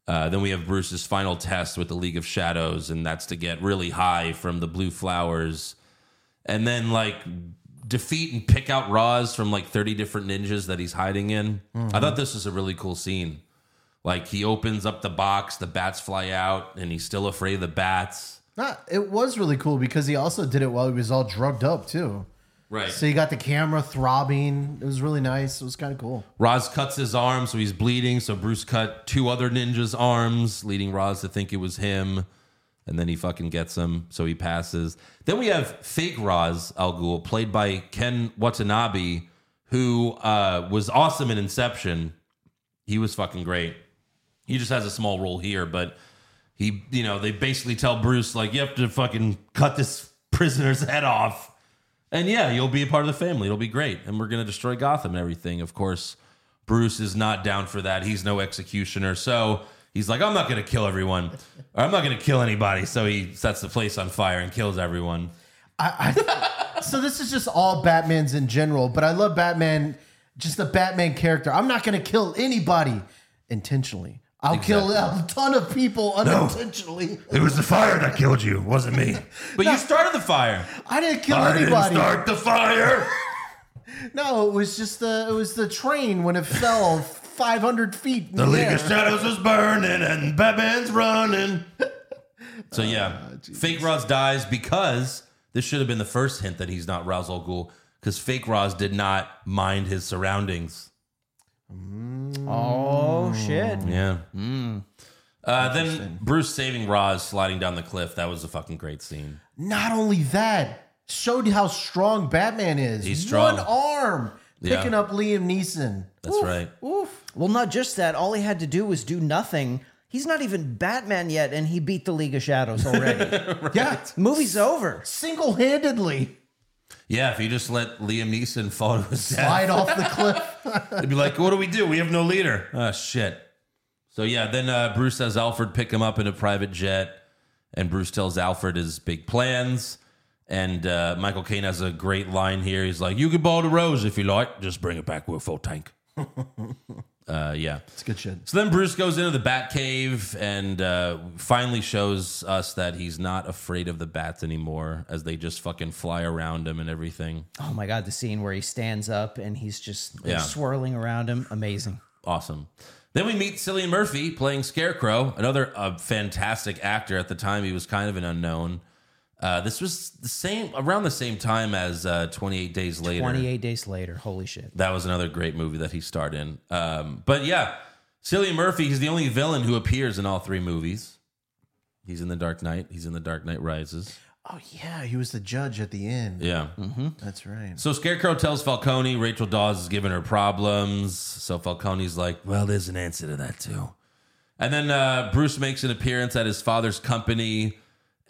Uh, then we have Bruce's final test with the League of Shadows, and that's to get really high from the blue flowers, and then like defeat and pick out Ra's from like thirty different ninjas that he's hiding in. I thought this was a really cool scene. Like he opens up the box, the bats fly out, and he's still afraid of the bats. Nah, it was really cool because he also did it while he was all drugged up too. Right. So you got the camera throbbing. It was really nice. It was kind of cool. Ra's cuts his arm, so he's bleeding. So Bruce cut two other ninjas' arms, leading Ra's to think it was him. And then he fucking gets him, so he passes. Then we have fake Ra's Al Ghul, played by Ken Watanabe, who uh, was awesome in Inception. He was fucking great. He just has a small role here, but he, you know, they basically tell Bruce, like, you have to fucking cut this prisoner's head off. And yeah, you'll be a part of the family. It'll be great. And we're going to destroy Gotham and everything. Of course, Bruce is not down for that. He's no executioner. So he's like, I'm not going to kill everyone. Or I'm not going to kill anybody. So he sets the place on fire and kills everyone. I, I so this is just all Batman's in general, but I love Batman, just the Batman character. I'm not going to kill anybody intentionally. I'll kill a ton of people unintentionally. It was the fire that killed you, wasn't me. But you started the fire. I didn't kill I didn't anybody. start the fire. No, it was just the it was the train when it fell 500 feet. The the, League of Shadows was burning and Batman's running. So yeah, ah, Fake Ra's dies because this should have been the first hint that he's not Ra's al Ghul because Fake Ra's did not mind his surroundings. Mm. Oh shit. Yeah. Mm. Uh, then Bruce saving Ra's sliding down the cliff. That was a fucking great scene. Not only that, showed how strong Batman is. He's strong. One arm Yeah. picking up Liam Neeson. That's right. Oof. Well, not just that. All he had to do was do nothing. He's not even Batman yet, and he beat the League of Shadows already. Yeah, Movie's over. single handedly Yeah, if you just let Liam Neeson fall to his death, slide off the cliff. They'd be like, "What do we do? We have no leader." Oh shit. So yeah, then uh, Bruce has Alfred pick him up in a private jet, and Bruce tells Alfred his big plans. And uh, Michael Caine has a great line here. He's like, "You can borrow the Rolls if you like. Just bring it back with a full tank." uh, yeah, It's good shit. so then Bruce goes into the Bat Cave and uh, finally shows us that he's not afraid of the bats anymore, as they just fucking fly around him and everything. Oh my god, the scene where he stands up and he's just Yeah. swirling around him. Amazing. Awesome. Then we meet Cillian Murphy playing Scarecrow, another uh, fantastic actor. At the time, he was kind of an unknown. Uh, this was the same around the same time as uh, 28 Days Later. 28 days later. Holy shit. That was another great movie that he starred in. Um, but yeah, Cillian Murphy, he's the only villain who appears in all three movies. He's in The Dark Knight. He's in The Dark Knight Rises. Oh yeah, he was the judge at the end. Yeah. That's right. So Scarecrow tells Falcone Rachel Dawes is giving her problems. So Falcone's like, well, there's an answer to that too. And then uh, Bruce makes an appearance at his father's company.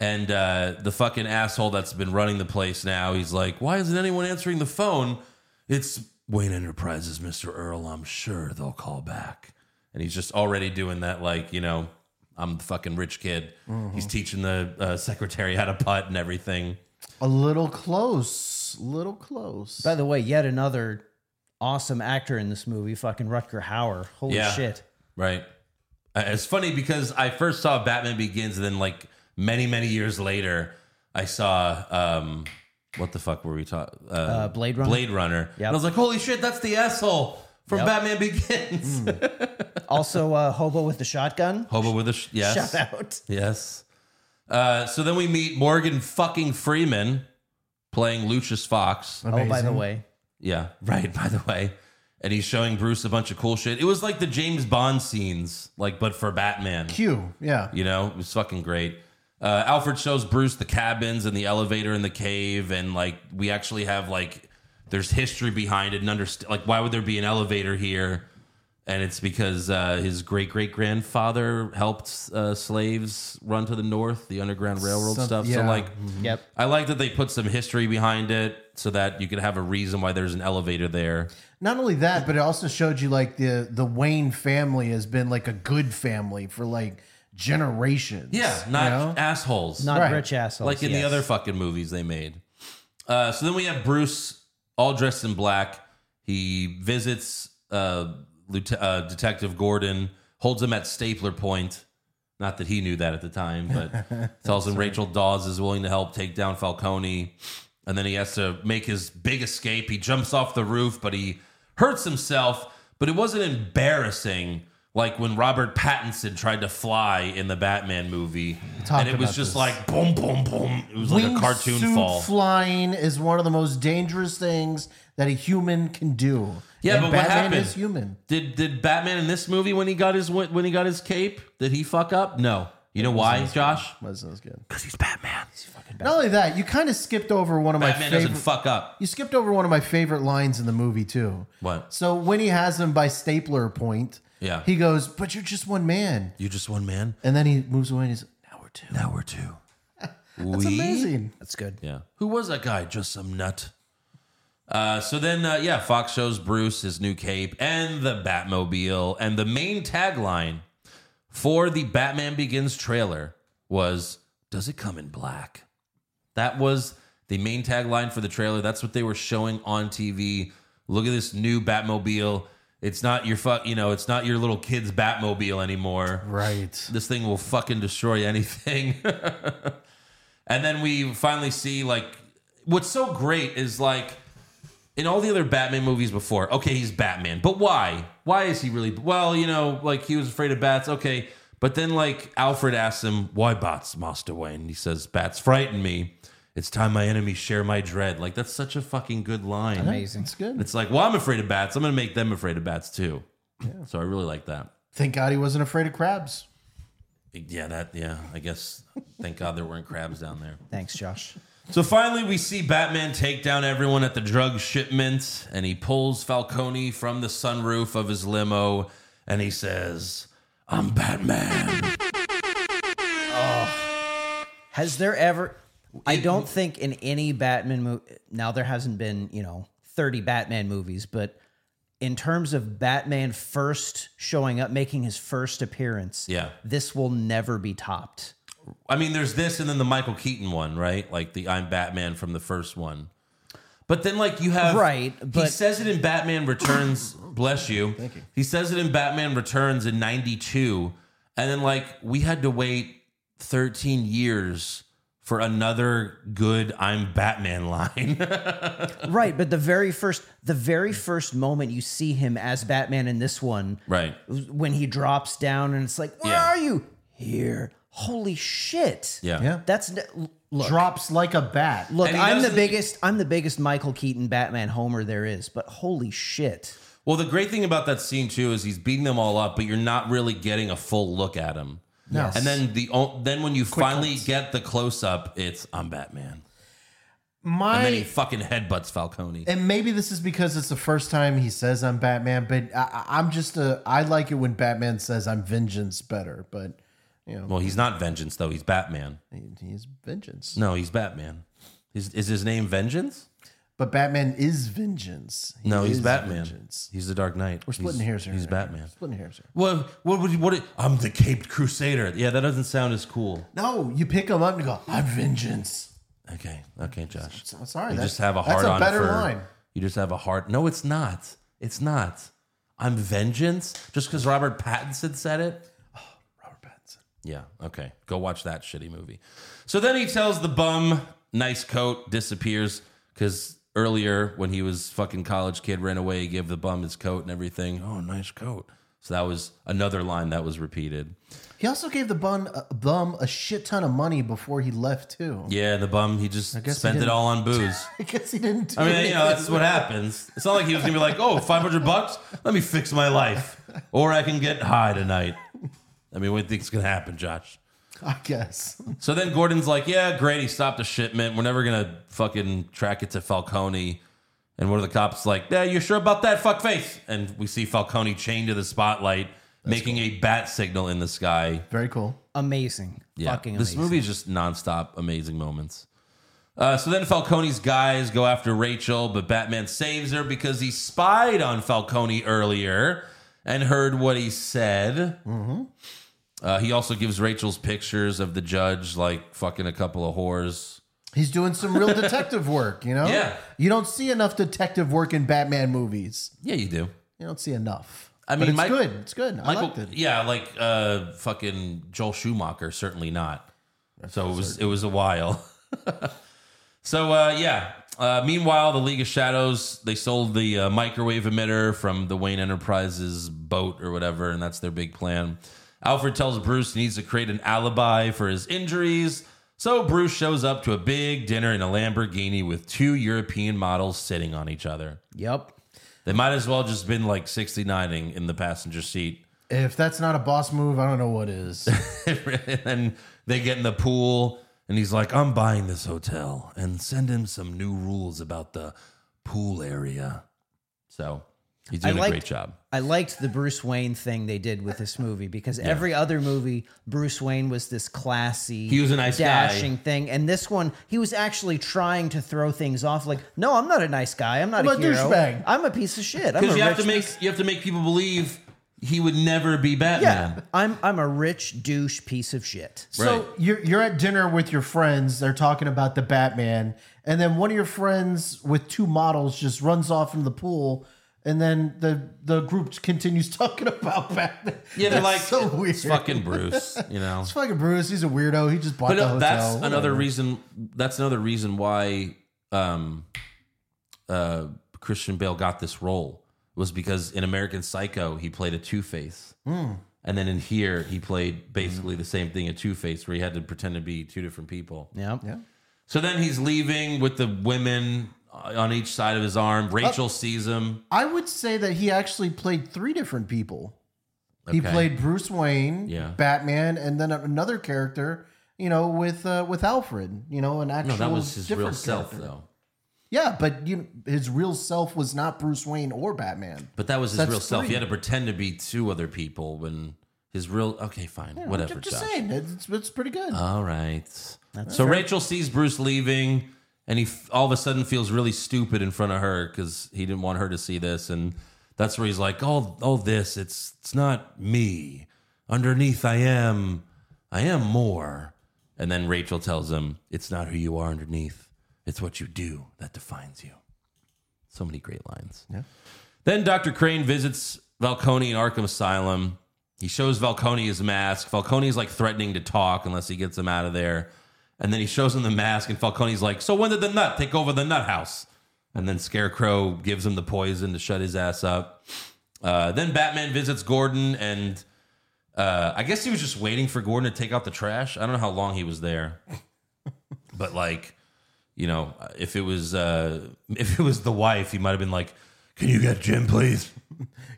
And uh, the fucking asshole that's been running the place now, he's like, why isn't anyone answering the phone? It's Wayne Enterprises, Mr. Earl. I'm sure they'll call back. And he's just already doing that, like, you know, I'm the fucking rich kid. He's teaching the uh, secretary how to putt and everything. A little close. Little close. By the way, yet another awesome actor in this movie, fucking Rutger Hauer. Holy Yeah. shit. Right. Uh, It's funny because I first saw Batman Begins, and then like many many years later, I saw um, what the fuck were we talking? Uh, Uh, Blade Runner? Blade Runner. Yep. And I was like, holy shit, that's the asshole from Yep. Batman Begins. Also, uh, Hobo with the Shotgun. Hobo with the sh- yes, Shout out. yes. Uh, so then we meet Morgan fucking Freeman playing Lucius Fox. Oh, by the way. Yeah, right. By the way, and he's showing Bruce a bunch of cool shit. It was like the James Bond scenes, like but for Batman. Q. Yeah. You know, it was fucking great. Uh, Alfred shows Bruce the cabins and the elevator in the cave, and like we actually have like there's history behind it and understand like why would there be an elevator here? And it's because uh, his great great grandfather helped uh, slaves run to the north, the Underground Railroad Some- stuff. So yeah. like, Yep. I like that they put some history behind it so that you could have a reason why there's an elevator there. Not only that, but it also showed you like the the Wayne family has been like a good family for like generations. Yeah, you not know? assholes. Not Right. rich assholes. like in the yes. other fucking movies they made. Uh, so then we have Bruce all dressed in black. He visits uh, Lieutenant, uh, Detective Gordon, holds him at stapler point. Not that he knew that at the time, but tells him Rachel Dawes is willing to help take down Falcone. And then he has to make his big escape. He jumps off the roof, but he hurts himself. But it wasn't embarrassing like when Robert Pattinson tried to fly in the Batman movie. And it was just this. like boom, boom, boom. It was like a cartoon fall. Flying is one of the most dangerous things that a human can do. Yeah, And but what happened? is human. Did did Batman in this movie when he got his when he got his cape? Did he fuck up? No. You know why, Josh? Good. Because he's Batman. Not only that, you kind of skipped over one of my Batman favorite. doesn't fuck up. you skipped over one of my favorite lines in the movie too. What? So when he has him by stapler point, Yeah. he goes, "But you're just one man," You're just one man. and then he moves away and he's, "Now we're two. Now we're two. That's amazing. That's good. Yeah. Who was that guy? Just some nut. Uh, so then, uh, yeah, Fox shows Bruce his new cape and the Batmobile. And the main tagline for the Batman Begins trailer was Does it come in black? That was the main tagline for the trailer. That's what they were showing on TV. Look at this new Batmobile. It's not your fuck, you know, it's not your little kid's Batmobile anymore. Right. This thing will fucking destroy anything. and then we finally see like what's so great is like in all the other Batman movies before, okay, he's Batman, but why? Why is he really? Well, you know, like he was afraid of bats, okay. But then, like Alfred asks him, "Why bats, Master Wayne?" He says, "Bats frighten me. It's time my enemies share my dread." Like that's such a fucking good line. Amazing. It's good. It's like, well, I'm afraid of bats. I'm gonna make them afraid of bats too. Yeah. So I really like that. Thank God he wasn't afraid of crabs. Yeah, that. Yeah, I guess. Thank God there weren't crabs down there. Thanks, Josh. So finally, we see Batman take down everyone at the drug shipment, and he pulls Falcone from the sunroof of his limo, and he says, "I'm Batman." Has there ever? I don't think in any Batman movie. Now there hasn't been you know thirty Batman movies, but in terms of Batman first showing up, making his first appearance, Yeah. this will never be topped. I mean, there's this, and then the Michael Keaton one, right? Like the I'm Batman from the first one. But then, like you have Right, he says it in Batman Returns. bless you. Thank you. He says it in Batman Returns in '92, and then like we had to wait 13 years for another good "I'm Batman" line. right, but the very first, the very first moment you see him as Batman in this one, right? when he drops down and it's like, where Yeah. are you? Here. Holy shit. Yeah. Yeah. That's look. Drops like a bat. Look, I'm the biggest. I'm the biggest Michael Keaton Batman homer there is. But holy shit! Well, the great thing about that scene too is he's beating them all up, but you're not really getting a full look at him. No. And then the o- then when you Quick finally cuts. get the close up, it's I'm Batman. My and then he fucking headbutts Falcone. and maybe this is because it's the first time he says I'm Batman, but I, I- I'm just a. I like it when Batman says I'm vengeance better, but you know Well, he's not Vengeance though. He's Batman. he, he's vengeance. No, he's Batman. Is, is his name Vengeance? But Batman is vengeance. He no, he's is Batman. vengeance. He's the Dark Knight. We're splitting he's, hairs here. He's Batman. Splitting hairs here. What? What would? you- What? I'm the Caped Crusader. Yeah, that doesn't sound as cool. No, you pick him up and go, I'm vengeance. Okay, okay, Josh. So- sorry, you that's- just have a that's hard a on better for. line. You just have a heart. No, it's not. It's not. I'm vengeance. Just because Robert Pattinson said it. Oh, Robert Pattinson. Yeah. Okay. Go watch that shitty movie. So then he tells the bum, "Nice coat." Disappears because earlier when he was fucking college kid, ran away, gave the bum his coat and everything. Oh, nice coat. So that was another line that was repeated. He also gave the bun uh, bum a shit ton of money before he left too. Yeah, the bum he just guess he spent it didn't- all on booze. I guess he didn't. Do I mean, you know, anything. that's what happens. It's not like he was gonna be like, "Oh, 500 bucks, let me fix my life," or I can get high tonight. I mean, what do you think's gonna happen, Josh? I guess. So then Gordon's like, "Yeah, great, he stopped the shipment. We're never gonna fucking track it to Falcone." And one of the cops like, "Yeah, you sure about that, fuck face?" And we see Falcone chained to the spotlight, making a bat signal in the sky. Very cool. Amazing. Yeah, Fucking this amazing. movie is just nonstop amazing moments. Uh, so then Falcone's guys go after Rachel, but Batman saves her because he spied on Falcone earlier and heard what he said. Mm-hmm. Uh, he also gives Rachel's pictures of the judge, like fucking a couple of whores. He's doing some real detective work, you know? Yeah. You don't see enough detective work in Batman movies. Yeah, you do. You don't see enough. I But mean, it's Mike- good. It's good. I Michael, liked it. yeah, like uh, fucking Joel Schumacher, certainly not. so it was it was a while. so uh, yeah. Uh, meanwhile, the League of Shadows they sold the uh, microwave emitter from the Wayne Enterprises boat or whatever, and that's their big plan. Alfred tells Bruce he needs to create an alibi for his injuries. So Bruce shows up to a big dinner in a Lamborghini with two European models sitting on each other. Yep. They might as well just been like 69ing in the passenger seat. If that's not a boss move, I don't know what is. and they get in the pool and he's like i'm buying this hotel and send him some new rules about the pool area so he's doing a great job I liked the Bruce Wayne thing they did with this movie because every other movie, Bruce Wayne was this classy, He was a nice guy. dashing thing, and this one, he was actually trying to throw things off. Like, no, I'm not a nice guy. I'm not I'm a a hero. douchebag." I'm a piece of shit. Because you have to make piece- you have to make people believe he would never be Batman. Yeah, batman I'm I'm a rich douche piece of shit. So Right. you're you're at dinner with your friends. They're talking about the Batman, and then one of your friends with two models just runs off from the pool. And then the the group continues talking about Batman. Yeah, they're That's like, so weird. it's fucking Bruce, you know. it's fucking Bruce. He's a weirdo. He just bought but the no, hotel. that's another reason. That's another reason why um, uh, Christian Bale got this role was because in American Psycho he played a Two Face, Hmm. and then in here he played basically the same thing, a Two Face, where he had to pretend to be two different people. Yeah. Yeah. So then he's leaving with the women on each side of his arm. Uh, Rachel sees him. I would say that he actually played three different people. He played Bruce Wayne, Yeah. Batman, and then another character. You know, with uh, with Alfred. You know, an actual No, that was his real self, character. though. Yeah, but you, his real self was not Bruce Wayne or Batman. But that was his That's real self. He had to pretend to be two other people when his real. Okay, fine, Yeah, whatever. I'm just Josh. saying, it's, it's pretty good. All right. so Rachel sees Bruce leaving, and he f- all of a sudden feels really stupid in front of her because he didn't want her to see this, and that's where he's like, all oh, this it's it's not me. Underneath, I am, I am more." And then Rachel tells him, "It's not who you are underneath. It's what you do that defines you." So many great lines. Yeah. Then Dr. Crane visits Falcone in Arkham Asylum. He shows Falcone his mask. Falcone is like threatening to talk unless he gets him out of there. And then he shows him the mask, and Falcone's like, So when did the nut take over the nut house? And then Scarecrow gives him the poison to shut his ass up. Uh, then Batman visits Gordon, and uh, I guess he was just waiting for Gordon to take out the trash. I don't know how long he was there, but like, you know, if it was uh, if it was the wife, he might have been like, "Can you get Jim, please?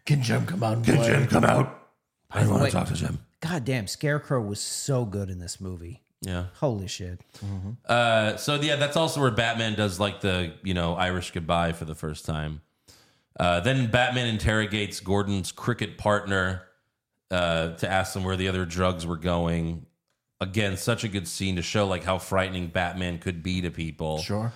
Can Jim come out? and Can play? Jim come out? I want to talk to Jim." God damn, Scarecrow was so good in this movie. Yeah. Holy shit. Uh, so yeah, that's also where Batman does like the you know Irish goodbye for the first time. Uh, then Batman interrogates Gordon's cricket partner uh, to ask them where the other drugs were going. Again, such a good scene to show like how frightening Batman could be to people. Sure.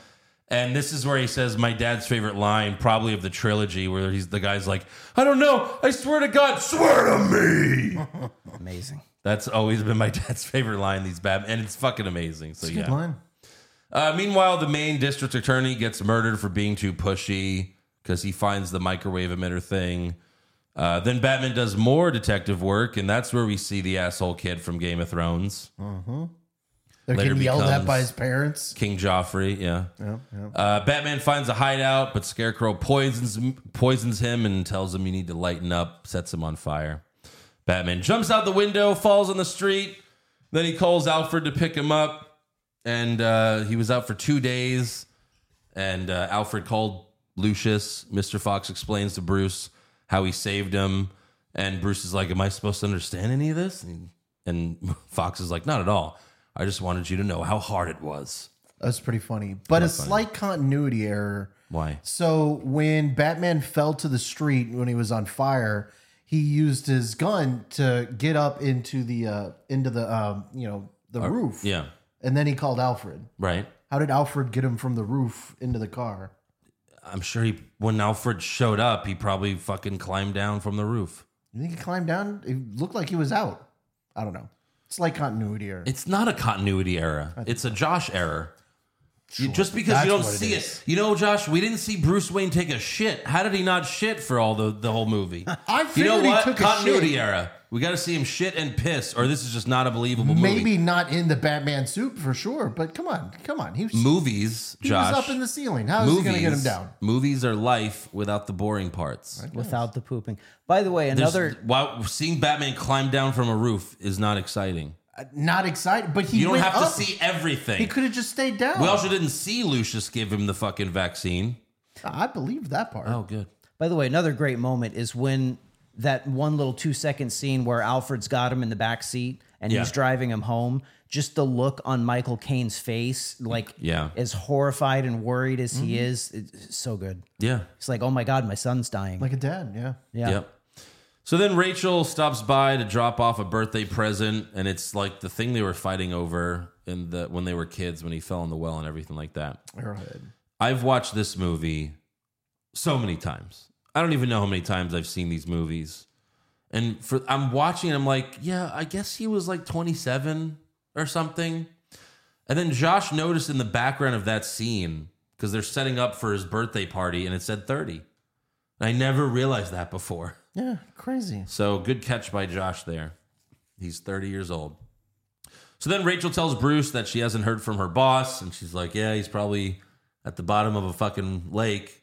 And this is where he says my dad's favorite line, probably of the trilogy, where he's the guy's like, "I don't know, I swear to God, swear to me." Amazing. That's always been my dad's favorite line. These Batman, and it's fucking amazing. So yeah. good line. Uh, meanwhile, the main district attorney gets murdered for being too pushy because he finds the microwave emitter thing. Uh, then Batman does more detective work, and that's where we see the asshole kid from Game of Thrones. Mm-hmm. They're Later getting yelled at by his parents. King Joffrey, yeah. Yeah, yeah. Uh, Batman finds a hideout, but Scarecrow poisons poisons him and tells him you need to lighten up, sets him on fire. Batman jumps out the window, falls on the street. Then he calls Alfred to pick him up, and uh, he was out for two days. And uh, Alfred called Lucius. Mr. Fox explains to Bruce how he saved him, and Bruce is like, "Am I supposed to understand any of this?" And, and Fox is like, "Not at all. I just wanted you to know how hard it was." That's pretty funny, but a funny. slight continuity error. Why? So when Batman fell to the street when he was on fire, he used his gun to get up into the uh, into the um, you know the roof. yeah. and then he called Alfred. Right. How did Alfred get him from the roof into the car? I'm sure he when Alfred showed up, he probably fucking climbed down from the roof. You think he climbed down? It looked like he was out. I don't know. It's like continuity error. It's not a continuity error. It's a Josh error. You- just because That's you don't see it see it, is. You know, Josh, we didn't see Bruce Wayne take a shit. How did he not shit for all the, the whole movie? I you know figured he what? took a continuity shit. error. We got to see him shit and piss, or this is just not a believable movie. Maybe not in the Batman suit for sure, but come on, come on. He was, movies, he Josh. was up in the ceiling. How is he going to get him down? Movies are life without the boring parts. Without the pooping. By the way, There's- another Wow, seeing Batman climb down from a roof is not exciting. Not excited, but he you don't went have up. to see everything. He could have just stayed down. We also didn't see Lucius give him the fucking vaccine. I believe that part. Oh, good. By the way, another great moment is when that one little two second scene where Alfred's got him in the back seat and Yeah. he's driving him home. Just the look on Michael Caine's face, like Yeah. as horrified and worried as Mhm. he is, it's so good. Yeah. It's like, oh my god, my son's dying. Like a dad, yeah. Yeah. Yep. So then Rachel stops by to drop off a birthday present, and it's like the thing they were fighting over in the when they were kids, when he fell in the well and everything like that. Arrowhead. I've watched this movie so many times. I don't even know how many times I've seen these movies. And for I'm watching, I'm like, yeah, I guess he was like 27 or something. And then Josh noticed in the background of that scene because they're setting up for his birthday party, and it said 30. I never realized that before. Yeah, crazy. So good catch by Josh there. He's 30 years old. So then Rachel tells Bruce that she hasn't heard from her boss, and she's like, Yeah, he's probably at the bottom of a fucking lake.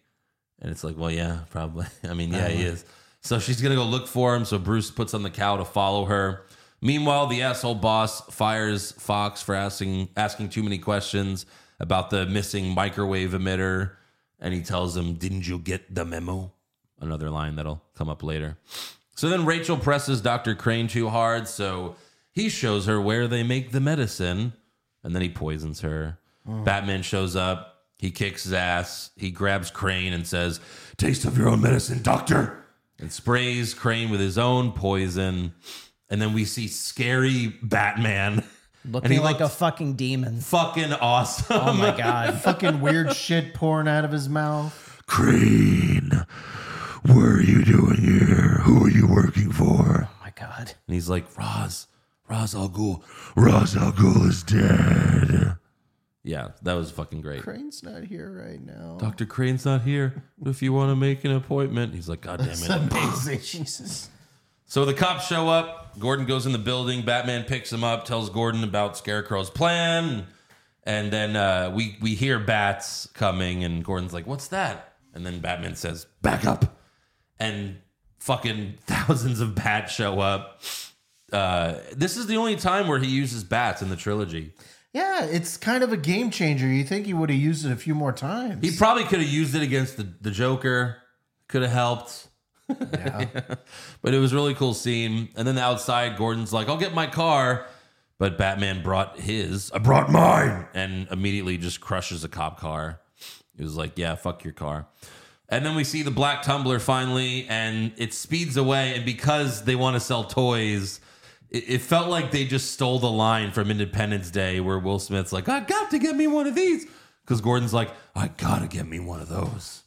And it's like, Well, yeah, probably. I mean, yeah, he uh-huh. is. So she's gonna go look for him. So Bruce puts on the cow to follow her. Meanwhile, the asshole boss fires Fox for asking asking too many questions about the missing microwave emitter, and he tells him, "Didn't you get the memo?" Another line that'll come up later. So then Rachel presses Dr. Crane too hard, so he shows her where they make the medicine, and then he poisons her. Oh. Batman shows up. He kicks his ass. He grabs Crane and says, Taste of your own medicine, doctor. And sprays Crane with his own poison. And then we see scary Batman. Looking and he like a fucking demon. fucking awesome. Oh my god. Fucking weird shit pouring out of his mouth. Crane, what are you doing here? Who are you working for? Oh my god. And he's like, Ra's, Ra's Al Ghul. Ra's Al Ghul is dead. Yeah, that was fucking great. Crane's not here right now. Dr. Crane's not here. If you want to make an appointment, he's like, God damn That's it. amazing. Jesus. So the cops show up. Gordon goes in the building. Batman picks him up, tells Gordon about Scarecrow's plan. And then uh, we, we hear bats coming, and Gordon's like, What's that? And then Batman says, Back up. And fucking thousands of bats show up. Uh, this is the only time where he uses bats in the trilogy. Yeah, it's kind of a game changer. You think he would have used it a few more times? He probably could have used it against the, the Joker. Could have helped. Yeah. But it was a really cool scene. And then outside, Gordon's like, I'll get my car. But Batman brought his. I brought mine. And immediately just crushes a cop car. It was like, yeah, fuck your car. And then we see the black tumbler finally, and it speeds away. And because they want to sell toys, it, it felt like they just stole the line from Independence Day where Will Smith's like, I got to get me one of these. Because Gordon's like, I got to get me one of those.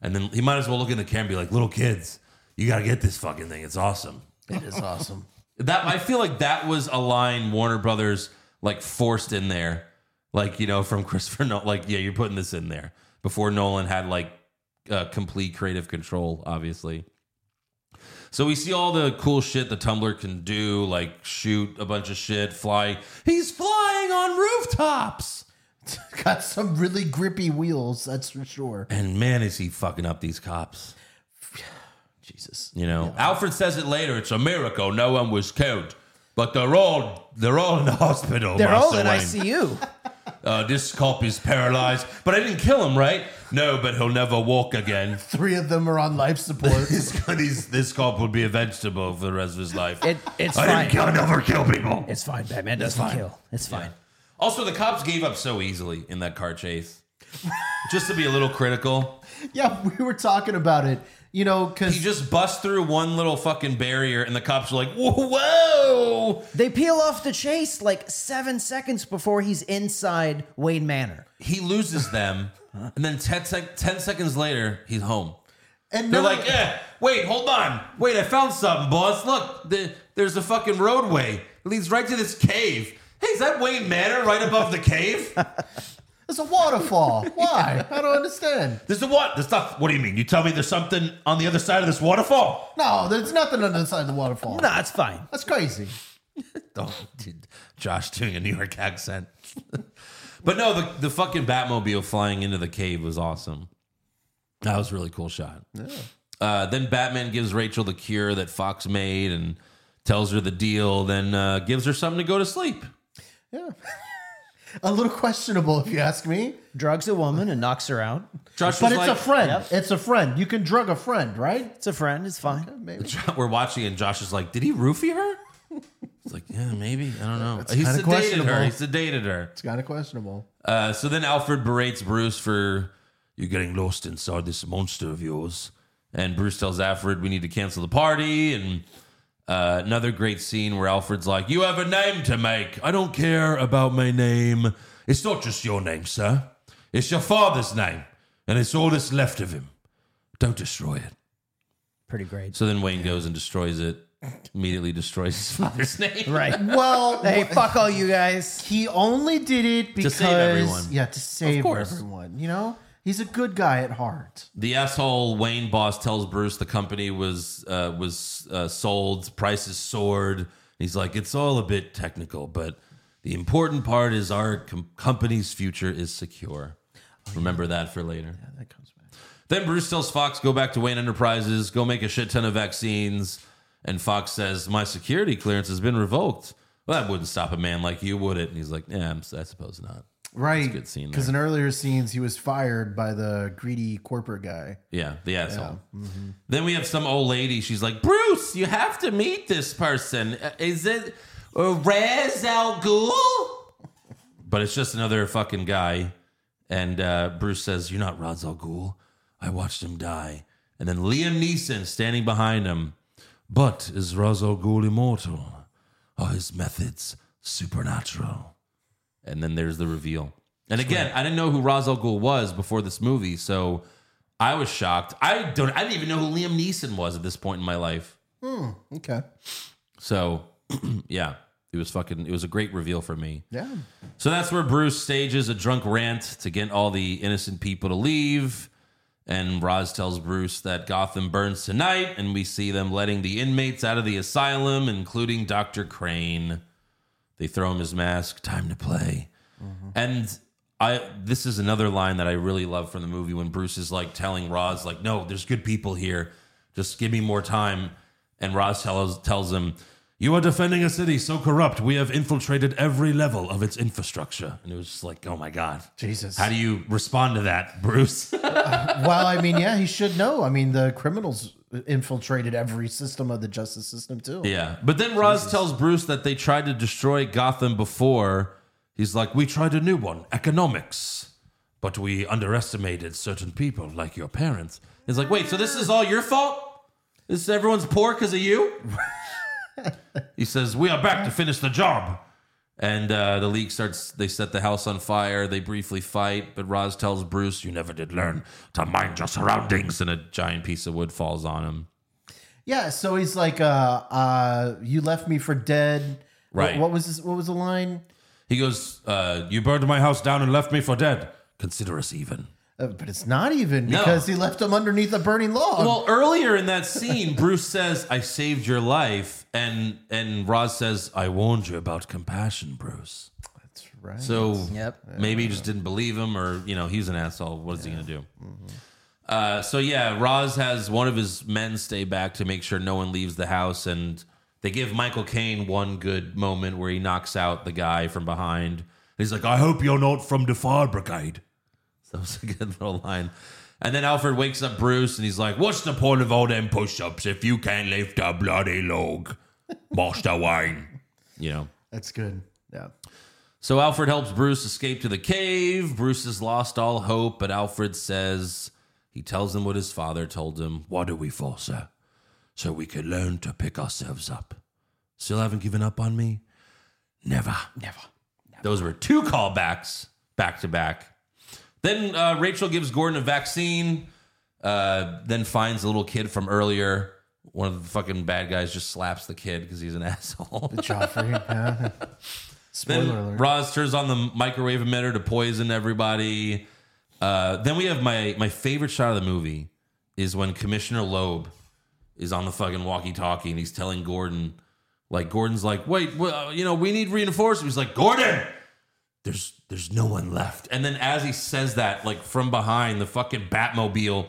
And then he might as well look in the camera and be like, little kids, you got to get this fucking thing. It's awesome. It is awesome. That I feel like that was a line Warner Brothers like forced in there, like you know from Christopher Nolan. Like yeah, you're putting this in there before Nolan had like uh, complete creative control, obviously. So we see all the cool shit the Tumbler can do, like shoot a bunch of shit, fly. He's flying on rooftops. Got some really grippy wheels, that's for sure. And man, is he fucking up these cops. Jesus. You know, Alfred says it later. It's a miracle. No one was killed, but they're all they're all in the hospital. They're all in. ICU. Uh, this cop is paralyzed, but I didn't kill him, right? No, but he'll never walk again. Three of them are on life support. this, this, this cop will be a vegetable for the rest of his life. It, it's I fine. didn't kill, I never kill people. It's fine. Batman doesn't fine. kill. It's fine. Also, the cops gave up so easily in that car chase. Just to be a little critical, yeah, we were talking about it. You know, because he just busts through one little fucking barrier, and the cops are like, "Whoa, whoa!" They peel off the chase like seven seconds before he's inside Wayne Manor. He loses them, and then 10, sec- 10 seconds later, he's home. and They're like, of- eh, wait, hold on. Wait, I found something, boss. Look, the, there's a fucking roadway. It leads right to this cave. Hey, is that Wayne Manor right above the cave? It's a waterfall. Why? I don't understand. There's a what? There's not. What do you mean? You tell me there's something on the other side of this waterfall? No, there's nothing on the side of the waterfall. Nah, it's fine. That's crazy. Oh, dude, Josh doing a New York accent. but no, the, the fucking Batmobile flying into the cave was awesome. That was a really cool shot. Uh, then Batman gives Rachel the cure that Fox made and tells her the deal, then uh, gives her something to go to sleep. Yeah. A little questionable, if you ask me. Drugs a woman and knocks her out. Josh But was it's like, a friend. Yep. It's a friend. You can drug a friend, right? It's a friend. It's fine. Maybe. We're watching, and Josh is like, "Did he roofie her?" It's like, "Yeah, maybe. I don't know." he kinda sedated questionable. her. He sedated her. It's kind of questionable. Uh, so then Alfred berates Bruce for you getting lost inside this monster of yours. And Bruce tells Alfred we need to cancel the party. And uh, another great scene where Alfred's like, You have a name to make. I don't care about my name. It's not just your name, sir. It's your father's name. And it's all that's left of him. Don't destroy it. Pretty great. So then Wayne goes and destroys it, immediately destroys his father's name. Right. Well, Hey, fuck all you guys. he only did it because To save everyone. Yeah, to save course. everyone. You know, He's a good guy at heart. The asshole Wayne boss tells Bruce the company was uh, was uh, sold, prices soared. He's like, it's all a bit technical, but the important part is our com- company's future is secure. Remember that for later. Yeah, that comes back. Then Bruce tells Fox, go back to Wayne Enterprises, go make a shit ton of vaccines. And Fox says, my security clearance has been revoked. Well, that wouldn't stop a man like you, would it? And he's like, yeah, I'm- I suppose not. Right. good scene Because in earlier scenes, he was fired by the greedy corporate guy. Yeah, the asshole. Mm-hmm. Then we have some old lady. She's like, Bruce, you have to meet this person. Uh, Is it uh, Rez Al Ghul? But it's just another fucking guy. And uh, Bruce says, You're not Ra's al Ghul. I watched him die. And then Liam Neeson standing behind him. But is Ra's al Ghul immortal? Are his methods supernatural? And then there's the reveal. And again, I didn't know who Ra's al Ghul was before this movie, so I was shocked. I don't. I didn't even know who Liam Neeson was at this point in my life. Hmm. Okay. So, yeah, it was fucking. It was a great reveal for me. Yeah. So that's where Bruce stages a drunk rant to get all the innocent people to leave. And Ra's tells Bruce that Gotham burns tonight, and we see them letting the inmates out of the asylum, including Dr. Crane. They throw him his mask. Time to play. Mm-hmm. And I this is another line that I really love from the movie when Bruce is like telling Ra's, like, no, there's good people here. Just give me more time. And Ra's tells tells him, You are defending a city so corrupt, we have infiltrated every level of its infrastructure. And it was just like, oh my God. Jesus. How do you respond to that, Bruce? well, I mean, yeah, he should know. I mean, the criminals infiltrated every system of the justice system too. Yeah. But then Ra's tells Bruce that they tried to destroy Gotham before. He's like, We tried a new one, economics. But we underestimated certain people, like your parents. He's like, Wait, so this is all your fault? This is everyone's poor because of you? he says, We are back to finish the job. And uh, the league starts, they set the house on fire. They briefly fight, but Ra's tells Bruce, You never did learn to mind your surroundings. And a giant piece of wood falls on him. Yeah. So he's like, uh, uh, "You left me for dead." What- Right. What, was this, what was the line? He goes, uh, You burned my house down and left me for dead. Consider us even. Uh, but it's not even No. because he left him underneath a burning log. Well, earlier in that scene, Bruce says, I saved your life. And and Ra's says, I warned you about compassion, Bruce. That's right. So Yep. maybe he just didn't believe him, or, you know, he's an asshole. What is he going to do? Uh, so yeah, Ra's has one of his men stay back to make sure no one leaves the house. And they give Michael Caine one good moment where he knocks out the guy from behind. He's like, I hope you're not from the fire brigade. So it's a good little line. And then Alfred wakes up Bruce and he's like, What's the point of all them push ups if you can't lift a bloody log? Master Wayne. You know. That's good. Yeah. So Alfred helps Bruce escape to the cave. Bruce has lost all hope, but Alfred says he tells him what his father told him. What do we for, sir? So we can learn to pick ourselves up. Still haven't given up on me? Never. Never. Those were two callbacks back to back. Then uh, Rachel gives Gordon a vaccine, uh, then finds a little kid from earlier. One of the fucking bad guys just slaps the kid because he's an asshole. The Joffrey. yeah. Spoiler Then alert. Ra's turns on the microwave emitter to poison everybody. Uh, then we have my my favorite shot of the movie is when Commissioner Loeb is on the fucking walkie-talkie and he's telling Gordon, like Gordon's like, wait, well, you know, we need reinforcements. He's like, Gordon, there's there's no one left. And then as he says that, like from behind, the fucking Batmobile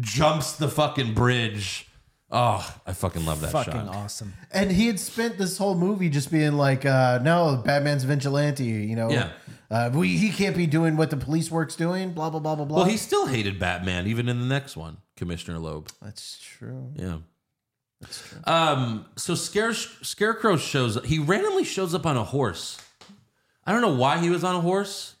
jumps the fucking bridge. Oh, I fucking love that Fucking shot. awesome. And he had spent this whole movie just being like, uh, no, Batman's vigilante, you know. Yeah. Uh, we, he can't be doing what the police work's doing, blah, blah, blah, blah, blah. Well, he still hated Batman, even in the next one, Commissioner Loeb. That's true. Yeah. That's true. Um. So Scare Scarecrow shows. He randomly shows up on a horse. I don't know why he was on a horse.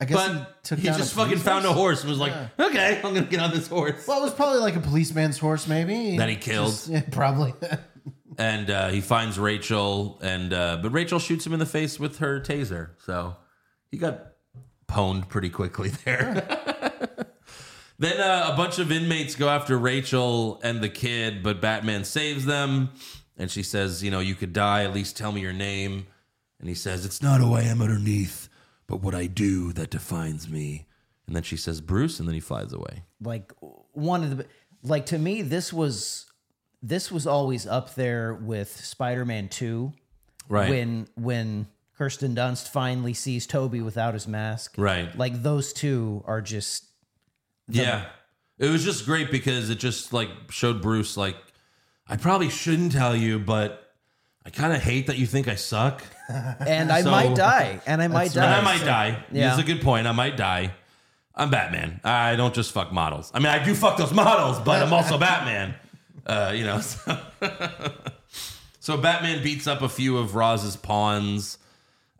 I guess but he he just fucking found a horse and was like, Yeah. "Okay, I'm gonna get on this horse." Well, it was probably like a policeman's horse, maybe. That he killed. Just- yeah, probably. And uh, he finds Rachel, and uh, but Rachel shoots him in the face with her taser. So he got pwned pretty quickly there. then uh, a bunch of inmates go after Rachel and the kid, but Batman saves them. And she says, "You know, you could die. At least tell me your name." And he says, "It's not who I am underneath, but what I do that defines me. And then she says, Bruce, and then he flies away. like one of the like to me this was this was always up there with Spider-Man 2 Right. when when Kirsten Dunst finally sees Tobey without his mask Right. like those two are just the- yeah. It was just great because it just like showed Bruce like I probably shouldn't tell you, but I kind of hate that you think I suck. and I So- might die and I might die. And I might die. yeah That's a good point. I might die. I'm Batman. I don't just fuck models. I mean, I do fuck those models, but I'm also Batman. Uh, you know. So, so Batman beats up a few of Roz's pawns,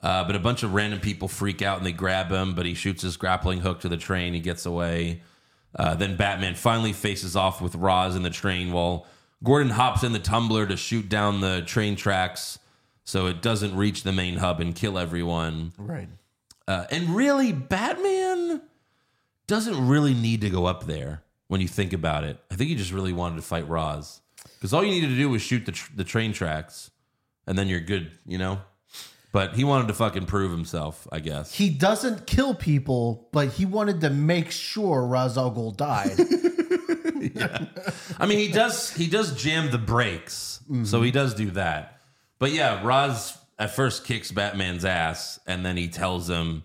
uh, but a bunch of random people freak out and they grab him. But he shoots his grappling hook to the train. He gets away. Uh, then Batman finally faces off with Ra's in the train while Gordon hops in the tumbler to shoot down the train tracks so it doesn't reach the main hub and kill everyone. Right. Uh, and really, Batman doesn't really need to go up there when you think about it. I think he just really wanted to fight Ra's because all you needed to do was shoot the, tr- the train tracks and then you're good, you know? But he wanted to fucking prove himself, I guess. He doesn't kill people, but he wanted to make sure Ra's al Ghul died. I mean, he does he does jam the brakes, so he does do that. But yeah, Ra's at first kicks Batman's ass, and then he tells him,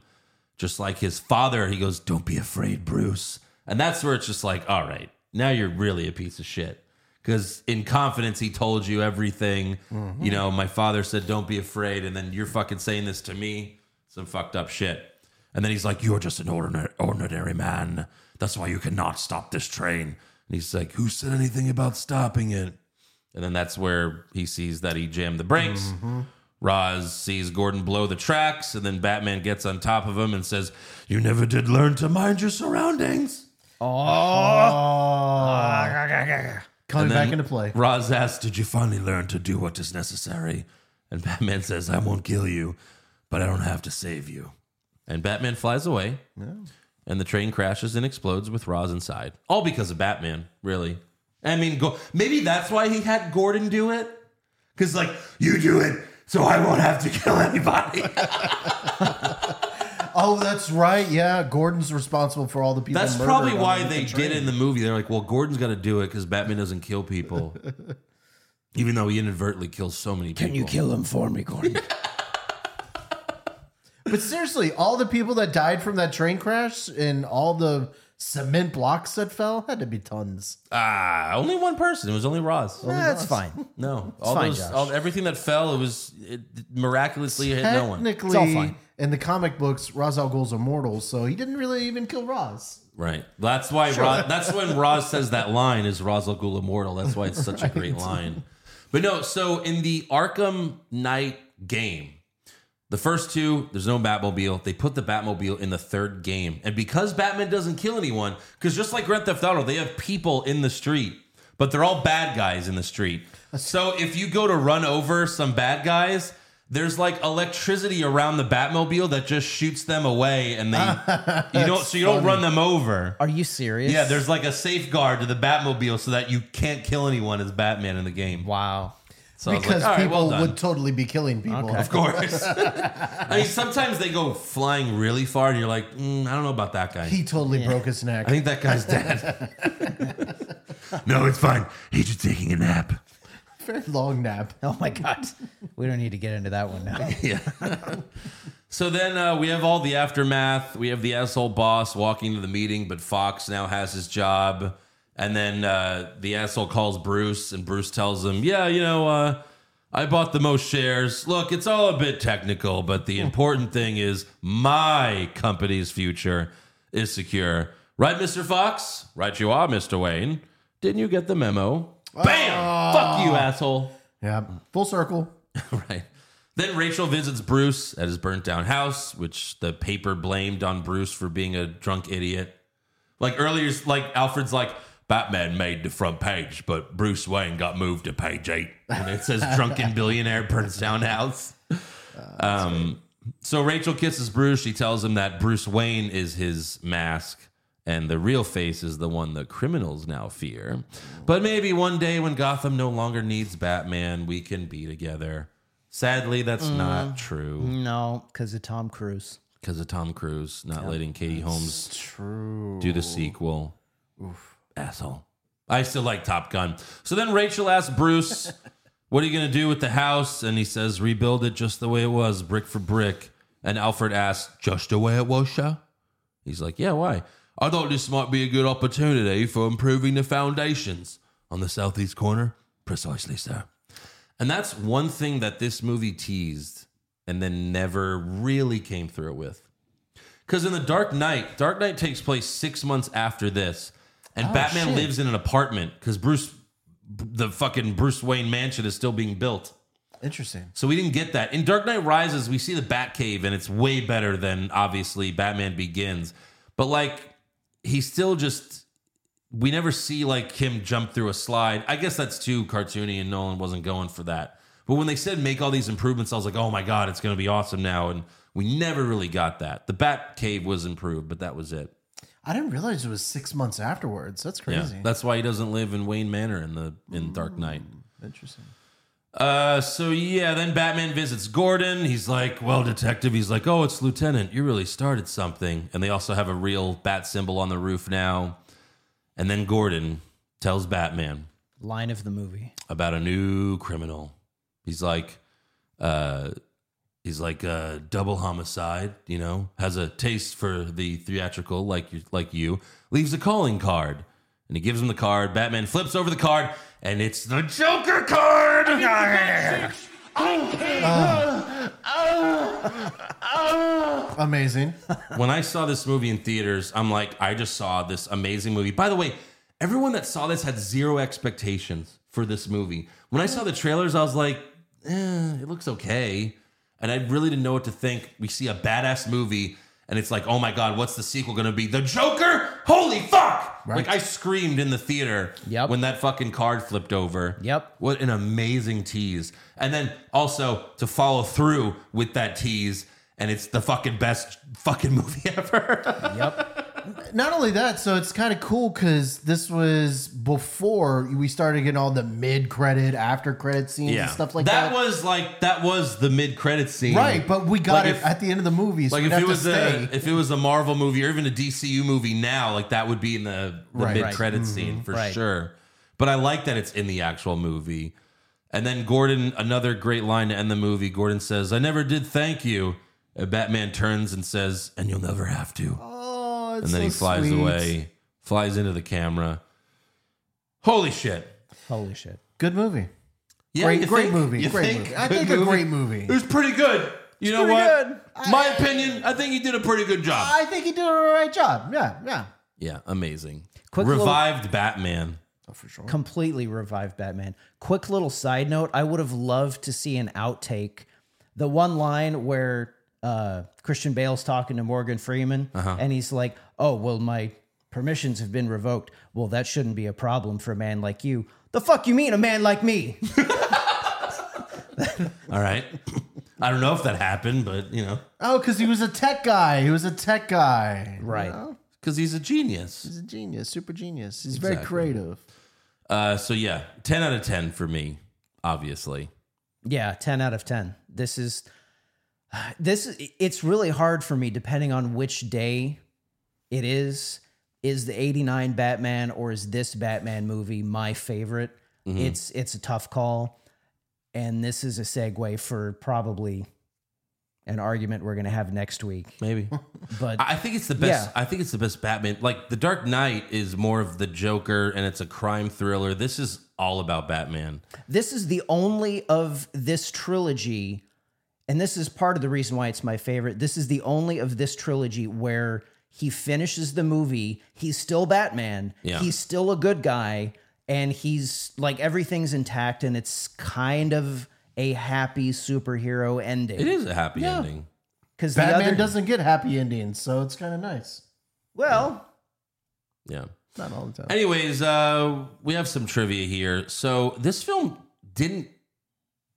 just like his father, he goes, "Don't be afraid, Bruce." And that's where it's just like, all right, now you're really a piece of shit. Because in confidence, he told you everything. You know, my father said, "Don't be afraid," and then you're fucking saying this to me, some fucked up shit. And then he's like, "You're just an ordinary, ordinary man. That's why you cannot stop this train." And he's like, "Who said anything about stopping it?" And then that's where he sees that he jammed the brakes. Mm-hmm. Ra's sees Gordon blow the tracks, and then Batman gets on top of him and says, "You never did learn to mind your surroundings." Oh coming And back into play. Ra's asks, Did you finally learn to do what is necessary? And Batman says, I won't kill you, but I don't have to save you. And Batman flies away, and the train crashes and explodes with Ra's inside. All because of Batman, really. I mean, go, maybe that's why he had Gordon do it. Because, like, you do it, so I won't have to kill anybody. Oh, that's right. Yeah, Gordon's responsible for all the people. That's probably why they train. did it in the movie. They're like, well, Gordon's got to do it because Batman doesn't kill people. Even though he inadvertently kills so many people. can you kill him for me Gordon But seriously, all the people that died from that train crash and all the cement blocks that fell had to be tons. Ah, only one person. It was only Ra's. that's fine No, all fine, those, Josh. all, everything that fell, it was it miraculously hit no one. Technically, It's all fine. in the comic books, Ra's al Ghul's immortal, so he didn't really even kill Ra's. Right. That's why. Ra's, that's when Ra's says that line is Ra's al Ghul immortal. That's why it's such a great line. But no, so in the Arkham Knight game, the first two, there's no Batmobile. They put the Batmobile in the third game, and because Batman doesn't kill anyone, because just like Grand Theft Auto, they have people in the street, but they're all bad guys in the street. So if you go to run over some bad guys. There's like electricity around the Batmobile that just shoots them away, and they you don't so you don't run them over. are you serious Yeah, there's like a safeguard to the Batmobile so that you can't kill anyone as Batman in the game. wow So because like, all right, people well would totally be killing people. Okay. Of course. I mean, sometimes they go flying really far, and you're like, mm, I don't know about that guy. He totally broke his neck. I think that guy's dead. no, it's fine. He's just taking a nap. Very long nap. oh my god we don't need to get into that one now Yeah. so then uh, we have all the aftermath. We have the asshole boss walking to the meeting, but Fox now has his job. And then uh, the asshole calls Bruce, and Bruce tells him, Yeah, you know, uh, I bought the most shares. Look, it's all a bit technical, but the important thing is my company's future is secure. Right, Mr. Fox? Right, you are, Mr. Wayne. Didn't you get the memo? Bam! Fuck you, asshole. Yeah, full circle. right. Then Rachel visits Bruce at his burnt down house, which the paper blamed on Bruce for being a drunk idiot. Like earlier, like Alfred's like, Batman made the front page, but Bruce Wayne got moved to page eight. And it says drunken billionaire burns down house. Um, so Rachel kisses Bruce. She tells him that Bruce Wayne is his mask and the real face is the one the criminals now fear. But maybe one day when Gotham no longer needs Batman, we can be together. Sadly, that's not true. no because of Tom Cruise because of Tom Cruise not letting Katie Holmes True. do the sequel. Asshole. I still like Top Gun. So then Rachel asks Bruce, What are you going to do with the house? And he says, Rebuild it just the way it was, brick for brick. And Alfred asks, Just the way it was, sir? He's like, Yeah, why? I thought this might be a good opportunity for improving the foundations on the southeast corner. Precisely, sir. And that's one thing that this movie teased and then never really came through with. Because in the Dark Knight, Dark Knight takes place six months after this, and Oh, Batman shit. lives in an apartment because Bruce, the fucking Bruce Wayne mansion is still being built. Interesting. So we didn't get that. In Dark Knight Rises, we see the Batcave, and it's way better than obviously Batman Begins. But like, he still just we never see like him jump through a slide. I guess that's too cartoony, and Nolan wasn't going for that. But when they said make all these improvements, I was like, oh my god, it's going to be awesome now. And we never really got that. The Batcave was improved, but that was it. I didn't realize it was six months afterwards. That's Yeah, crazy. that's why he doesn't live in Wayne Manor in the in Dark Knight. Interesting. Uh, so yeah, then Batman visits Gordon. He's like, "Well, detective." He's like, "Oh, it's Lieutenant. You really started something." And they also have a real bat symbol on the roof now. And then Gordon tells Batman Line of the movie. about a new criminal. He's like, uh, he's like a double homicide. You know, has a taste for the theatrical, like you, like you. Leaves a calling card, and he gives him the card. Batman flips over the card, and it's the Joker card. Amazing. when I saw this movie in theaters, I'm like, I just saw this amazing movie. By the way, everyone that saw this had zero expectations for this movie. When I saw the trailers, I was like, eh, it looks okay. And I really didn't know what to think. We see a badass movie, and it's like, oh my God, what's the sequel gonna be? The Joker? Holy fuck! Like, I screamed in the theater Yep. when that fucking card flipped over. Yep. What an amazing tease. And then also to follow through with that tease, and it's the fucking best fucking movie ever. Yep. Not only that, so it's kind of cool because this was before we started getting all the mid-credit, after-credit scenes and stuff like that. that was like that was the mid credit scene. right, but we got Like it if- at the end of the movie. So Like we'd if have it was stay. a if it was a Marvel movie or even a DCU movie now, like that would be in the, the Right. mid credit mm-hmm. scene for Right. sure. But I like that it's in the actual movie. And then Gordon, another great line to end the movie. Gordon says, "I never did thank you." And Batman turns and says, "And you'll never have to." Oh, and then he flies sweet. away, flies into the camera. Holy shit! Holy shit. Good movie. Yeah, great, great think? movie. Great think? movie. I Good think movie? a great movie. It was pretty good. You know pretty what? good. My opinion, I think he did a pretty good job. I think he did a right job. Yeah, yeah. yeah, amazing. Quick little- Revived Batman. Oh, for sure. completely revived Batman. Quick little side note: I would have loved to see an outtake. The one line where uh, Christian Bale's talking to Morgan Freeman, Uh-huh. and he's like, "Oh, well, my permissions have been revoked. Well, that shouldn't be a problem for a man like you." The fuck you mean, a man like me? All right. I don't know if that happened, but you know, Oh, because he was a tech guy. He was a tech guy. Right. You know? because he's a genius. He's a genius, super genius. He's very creative. Uh, so yeah, ten out of ten for me, obviously. Yeah, 10 out of 10. This is this it's really hard for me depending on which day it is. Is the 89 Batman or is this Batman movie my favorite? Mm-hmm. It's it's a tough call. And this is a segue for probably an argument we're going to have next week. Maybe. But I I think it's the best. Yeah. I think it's the best Batman. Like The Dark Knight is more of the Joker, and it's a crime thriller. This is all about Batman. This is the only of this trilogy, and this is part of the reason why it's my favorite. This is the only of this trilogy where he finishes the movie. He's still Batman. Yeah. He's still a good guy, and he's like everything's intact, and it's kind of a happy superhero ending. It is a happy ending. because the Batman other doesn't get happy endings, so it's kind of nice. well. Yeah. Not all the time. Anyways, uh, we have some trivia here. So this film didn't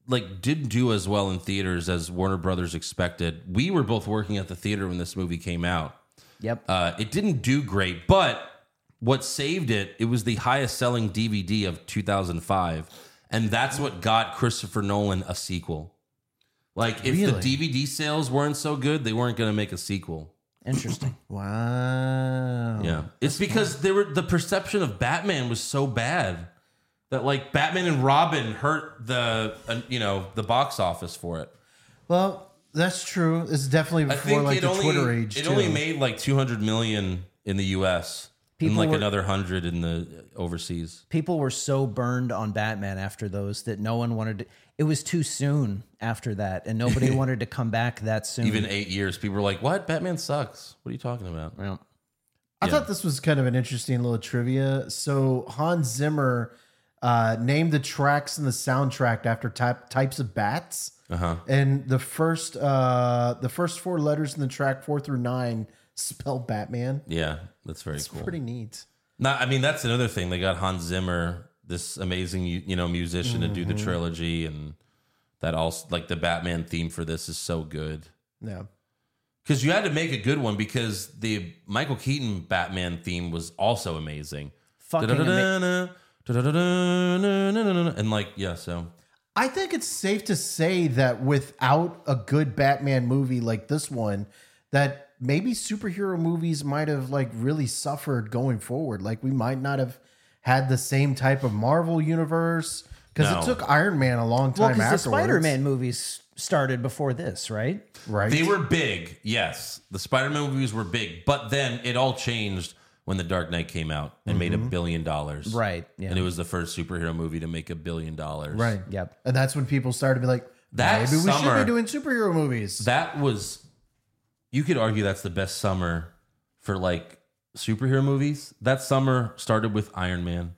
like didn't do as well in theaters as Warner Brothers expected. We were both working at the theater when this movie came out. Yep. Uh, it didn't do great, but what saved it, it was the highest selling DVD of 2005. And that's what got Christopher Nolan a sequel. Like if Really? the DVD sales weren't so good, they weren't going to make a sequel. Interesting. Wow. Yeah, it's because they were the perception of Batman was so bad that like Batman and Robin hurt the uh, you know the box office for it. Well, that's true. It's definitely I before think like it the only Twitter age. it too. only made like two hundred million in the U.S. and like were- another hundred in the overseas. People were so burned on Batman after those that no one wanted to. It was too soon after that, and nobody wanted to come back that soon. Even eight years, people were like, "What? Batman sucks. What are you talking about?" Well, I Yeah. thought this was kind of an interesting little trivia. So Hans Zimmer uh, named the tracks in the soundtrack after type, types of bats, Uh-huh. and the first uh, the first four letters in the track, four through nine, spell Batman. Yeah, that's very It's cool. pretty neat. Not, I mean, that's another thing. They got Hans Zimmer, this amazing you know musician, to do the Mhm. trilogy, and that also like the Batman theme for this is so good. Yeah. Because you had to make a good one because the Michael Keaton Batman theme was also amazing. Fucking. And like, yeah, so I think it's safe to say that without a good Batman movie like this one, that maybe superhero movies might have like really suffered going forward. Like we might not have had the same type of Marvel universe because No. it took Iron Man a long well, time because the. Spider-Man movies started before this, right? right? they were big. Yes, the Spider-Man movies were big, but then it all changed when The Dark Knight came out and made a mm-hmm. billion dollars. Right, yeah. And it was the first superhero movie to make a billion dollars. right. Yep. And that's when people started to be like, That maybe we should summer- be doing superhero movies. That was, you could argue that's the best summer for like superhero movies. That summer started with Iron Man,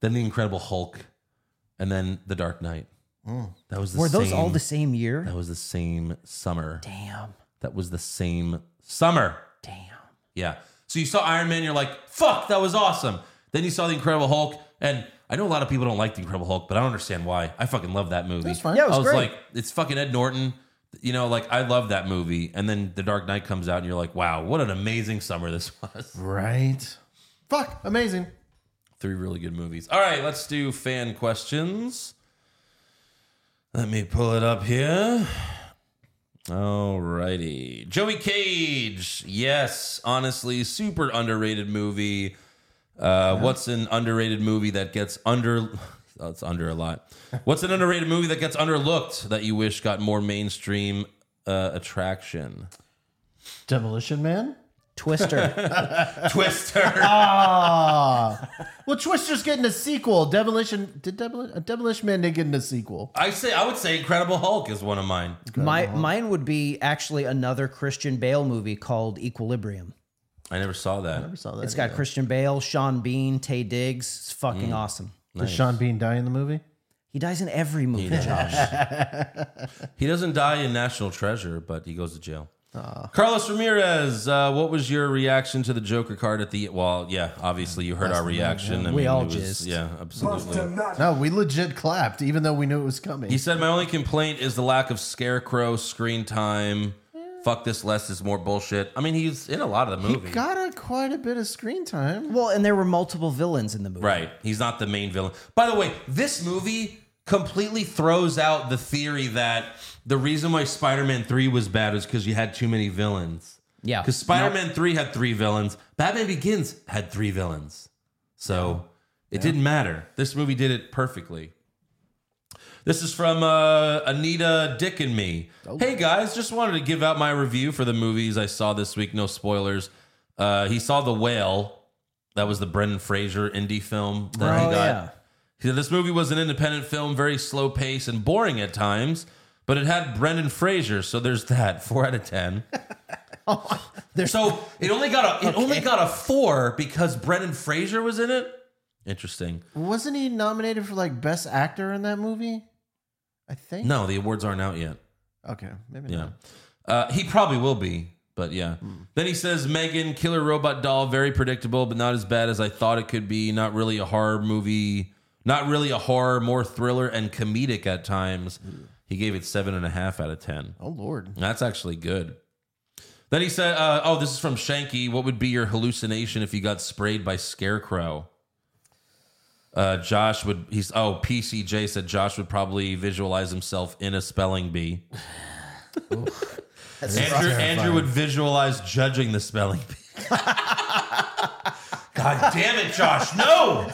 then The Incredible Hulk, and then The Dark Knight. Mm. That was the Were those all the same year? That was the same summer. Damn. That was the same summer. Damn. Yeah. So you saw Iron Man, you're like, fuck, that was awesome. Then you saw The Incredible Hulk, and I know a lot of people don't like The Incredible Hulk, but I don't understand why. I fucking love that movie. That's fine. Yeah, it was I was great. like, it's fucking Ed Norton. You know, like I love that movie. And then The Dark Knight comes out, and you're like, wow, what an amazing summer this was. right. Fuck, amazing. Three really good movies. All right, let's do fan questions. Let me pull it up here. All righty. Joey Cage. Yes, honestly, super underrated movie. Uh, What's an underrated movie that gets under? Oh, it's under a lot. What's an underrated movie that gets underlooked that you wish got more mainstream uh, attraction? Demolition Man? Twister. Twister. Ah. well, Twister's getting a sequel. Demolition did Demolition, uh, Demolition Man did get a sequel. I say I would say Incredible Hulk is one of mine. My mine would be actually another Christian Bale movie called Equilibrium. I never saw that. Never saw that. It's got either. Christian Bale, Sean Bean, Taye Diggs. It's Mm. fucking awesome. Does Sean Bean die in the movie? He dies in every movie, Josh. He doesn't die in National Treasure, but he goes to jail. Carlos Ramirez, uh, what was your reaction to the Joker card at the? Well, yeah, obviously you heard our reaction. I We all it was- jizzed. Yeah, absolutely. No, we legit clapped, even though we knew it was coming. He said, "My only complaint is the lack of Scarecrow screen time. Fuck this, less is more bullshit." I mean, he's in a lot of the movie. he movie, got a, quite a bit of screen time. Well, and there were multiple villains in the movie. right? He's not the main villain. By the way, this movie completely throws out the theory that the reason why Spider-Man Three was bad is because you had too many villains. Yeah. Because Spider Man 3 had three villains, Batman Begins had three villains. So it didn't matter. This movie did it perfectly. This is from uh, Anita Dick and me. Hey guys, just wanted to give out my review for the movies I saw this week. No spoilers. Uh, he saw The Whale. That was the Brendan Fraser indie film that Oh, he got. yeah. He said this movie was an independent film, very slow pace and boring at times, but it had Brendan Fraser, so there's that. Four out of ten. so it only got a it only got a four because Brendan Fraser was in it. Interesting. Wasn't he nominated for like best actor in that movie? I think. No, the awards aren't out yet. Okay, maybe Yeah. not. Uh, he probably will be, but yeah. Then he says Megan, Killer Robot Doll, very predictable, but not as bad as I thought it could be. Not really a horror movie. Not really a horror, more thriller and comedic at times. He gave it seven and a half out of ten. Oh lord. That's actually good. Then he said, uh, "Oh, this is from Shanky. What would be your hallucination if you got sprayed by Scarecrow?" Uh, Josh would he's oh PCJ said Josh would probably visualize himself in a spelling bee. That's Andrew. Andrew would visualize judging the spelling bee. God damn it, Josh! No.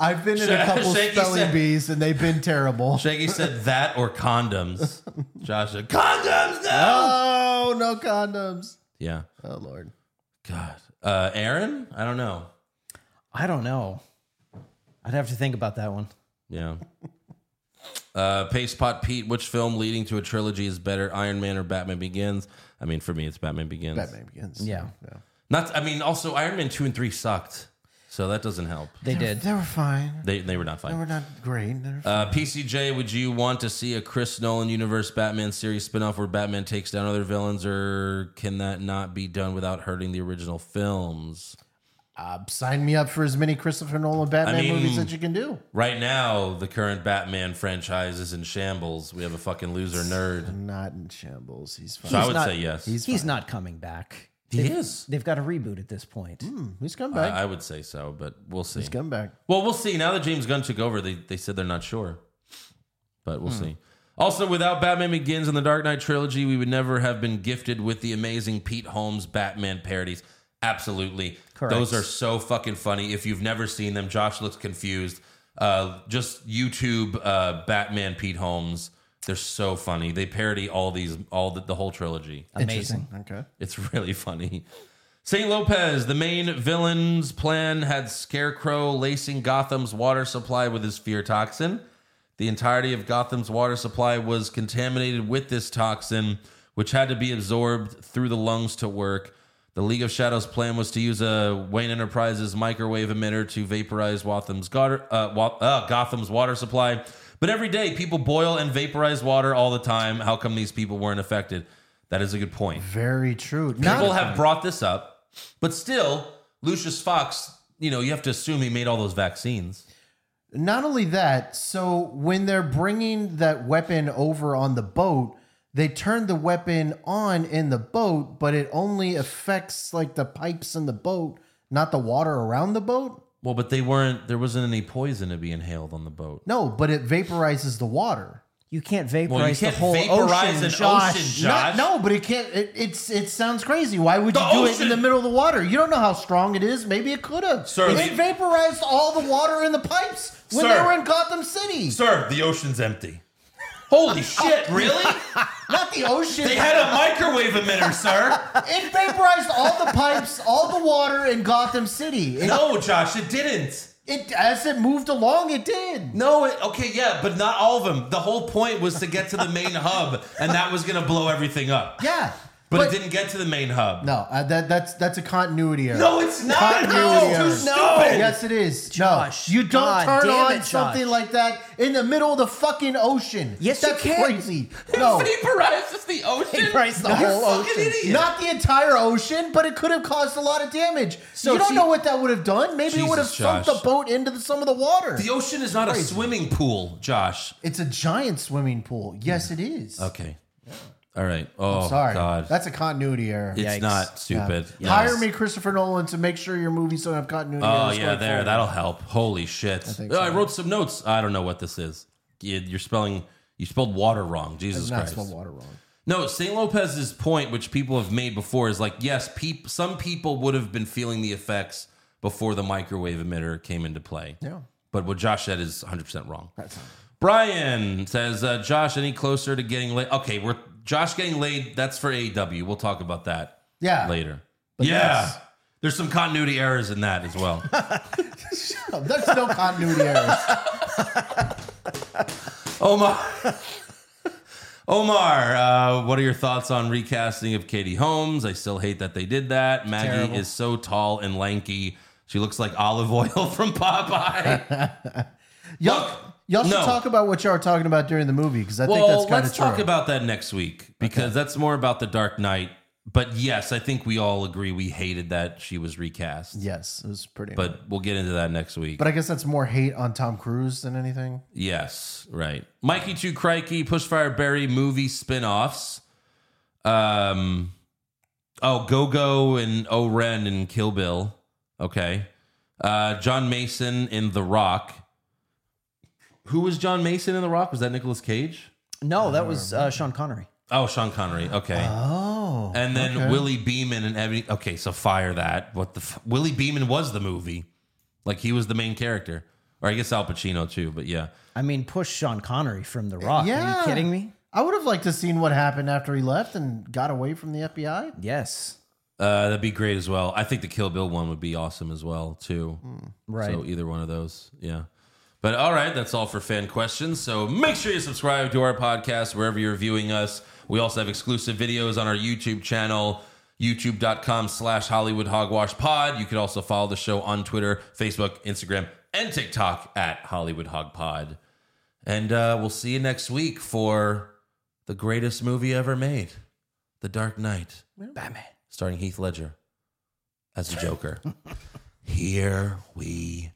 I've been in a couple Shaky spelling said- bees and they've been terrible. Shaggy said that or condoms. Josh said condoms. No. Oh, no condoms. Yeah. Oh Lord. God. Uh, Aaron, I don't know. I don't know. I'd have to think about that one. Yeah. Uh, Paste Pot Pete, which film leading to a trilogy is better, Iron Man or Batman Begins? I mean, for me, it's Batman Begins. Batman Begins. Yeah. Not. I mean, also Iron Man two and three sucked, so that doesn't help. They did. They were fine. They they were not fine. They were not great. They were Uh, PCJ, would you want to see a Chris Nolan universe Batman series spinoff where Batman takes down other villains, or can that not be done without hurting the original films? Uh, sign me up for as many Christopher Nolan Batman I mean- movies that you can do. Right now, the current Batman franchise is in shambles. We have a fucking loser nerd. Not in shambles. He's fine. So I would not- say yes. He's, He's not coming back. He They've- is. They've got a reboot at this point. Hmm, he's coming I, back. I would say so, but we'll see. he's coming back. Well, we'll see. Now that James Gunn took over, they, they said they're not sure. But we'll see. Also, without Batman Begins and the Dark Knight trilogy, we would never have been gifted with the amazing Pete Holmes Batman parodies. Absolutely. Correct. Those are so fucking funny. If you've never seen them, Josh looks confused. Uh, just YouTube uh, Batman Pete Holmes. They're so funny. They parody all these, all the, the whole trilogy. Amazing. Okay. It's really funny. St. Lopez, the main villain's plan had Scarecrow lacing Gotham's water supply with his fear toxin. The entirety of Gotham's water supply was contaminated with this toxin, which had to be absorbed through the lungs to work. The League of Shadows plan was to use a Wayne Enterprises microwave emitter to vaporize Gotham's, uh, uh, Gotham's water supply. But every day, people boil and vaporize water all the time. How come these people weren't affected? That is a good point. Very true. People have brought this up, but still, Lucius Fox, you know, you have to assume he made all those vaccines. Not only that, so when they're bringing that weapon over on the boat, they turn the weapon on in the boat, but it only affects like the pipes in the boat, not the water around the boat. Well, but they weren't, there wasn't any poison to be inhaled on the boat. No, but it vaporizes the water. You can't Well, you vaporize can't the whole vaporize ocean, an Josh. ocean, Josh. no, but it can't. It, it's it sounds crazy. Why would The you do it in ocean- the middle of the water? You don't know how strong it is. Maybe it could have. Sir, it the- vaporized all the water in the pipes when Sir. they were in Gotham City. Sir, the ocean's empty. Holy shit, really? Not the ocean. They had a microwave emitter, sir. It vaporized all the pipes, all the water in Gotham City. It, No, Josh, it didn't. it as it moved along, it did. No, it, okay, yeah, but not all of them. The whole point was to get to the main hub, and that was going to blow everything up. Yeah, But, it didn't get to the main hub. No, uh, that that's that's a continuity error. No, it's not. Continuity No, error. too stupid. Yes, it is. Josh, no, you don't God turn on it, Josh. something like that in the middle of the fucking ocean. Yes, you that's can. crazy. No, Vaporizes the ocean. Vaporize the You're whole a ocean. idiot. not the entire ocean, but it could have caused a lot of damage. So you don't see- know what that would have done. Maybe it would have Jesus, sunk Josh. the boat into the, some of the water. The ocean is not a swimming pool, Josh. it's a giant swimming pool. Yes, it is. Okay. All right. Oh, Sorry, God. that's a continuity error. it's Yikes. not Yeah. stupid. Hire me, Christopher Nolan, to make sure your movies don't have continuity. Oh errors yeah, going there. forward. That'll help. Holy shit! I, think I so. wrote some notes. I don't know what this is. You- You're spelling. You spelled water wrong. Jesus Not Christ. spell water wrong. No, St. Lopez's point, which people have made before, is like yes, peop- some people would have been feeling the effects before the microwave emitter came into play. Yeah. But what Josh said is 100 percent wrong. Brian says, uh, Josh, any closer to getting laid? Okay, we're Josh getting laid. That's for AEW. We'll talk about that. Yeah. later. But yeah, yes. there's some continuity errors in that as well. Oh, There's no continuity errors. Omar. Omar, uh, what are your thoughts on recasting of Katie Holmes? I still hate that they did that. Maggie Terrible. is so tall and lanky. She looks like Olive Oyl from Popeye. Y'all, y'all should no. talk about what y'all are talking about during the movie because I think that's kind of let's true. talk about that next week because that's more about the Dark Knight. But yes, I think we all agree we hated that she was recast. yes, it was pretty. But we'll get into that next week. but I guess that's more hate on Tom Cruise than anything. Yes, right. Mikey Two Crikey, Pushfire Berry movie spin-offs. Um oh Go Go and O-Ren and Kill Bill. Okay. Uh, John Mason in The Rock. Who was John Mason in The Rock? Was that Nicolas Cage? No, that was uh, Sean Connery. Oh, Sean Connery. Okay. Oh. And then okay. Willie Beamen and Ebony. Okay, so fire that. What the? F- Willie Beamen was the movie. Like he was the main character. Or I guess Al Pacino too, but yeah. I mean, push Sean Connery from The Rock. Yeah. Are Yeah. you kidding me? I would have liked to seen what happened after he left and got away from the FBI. Yes. Uh, that'd be great as well. I think the Kill Bill one would be awesome as well too. Right. So either one of those, yeah. But all right, that's all for fan questions. So make sure you subscribe to our podcast wherever you're viewing us. We also have exclusive videos on our YouTube channel, youtube.com slash Hollywood Hogwash Pod. You can also follow the show on Twitter, Facebook, Instagram, and TikTok at Hollywood Hog Pod. And uh, we'll see you next week for the greatest movie ever made, The Dark Knight. Batman. Starring Heath Ledger as a Joker. Here we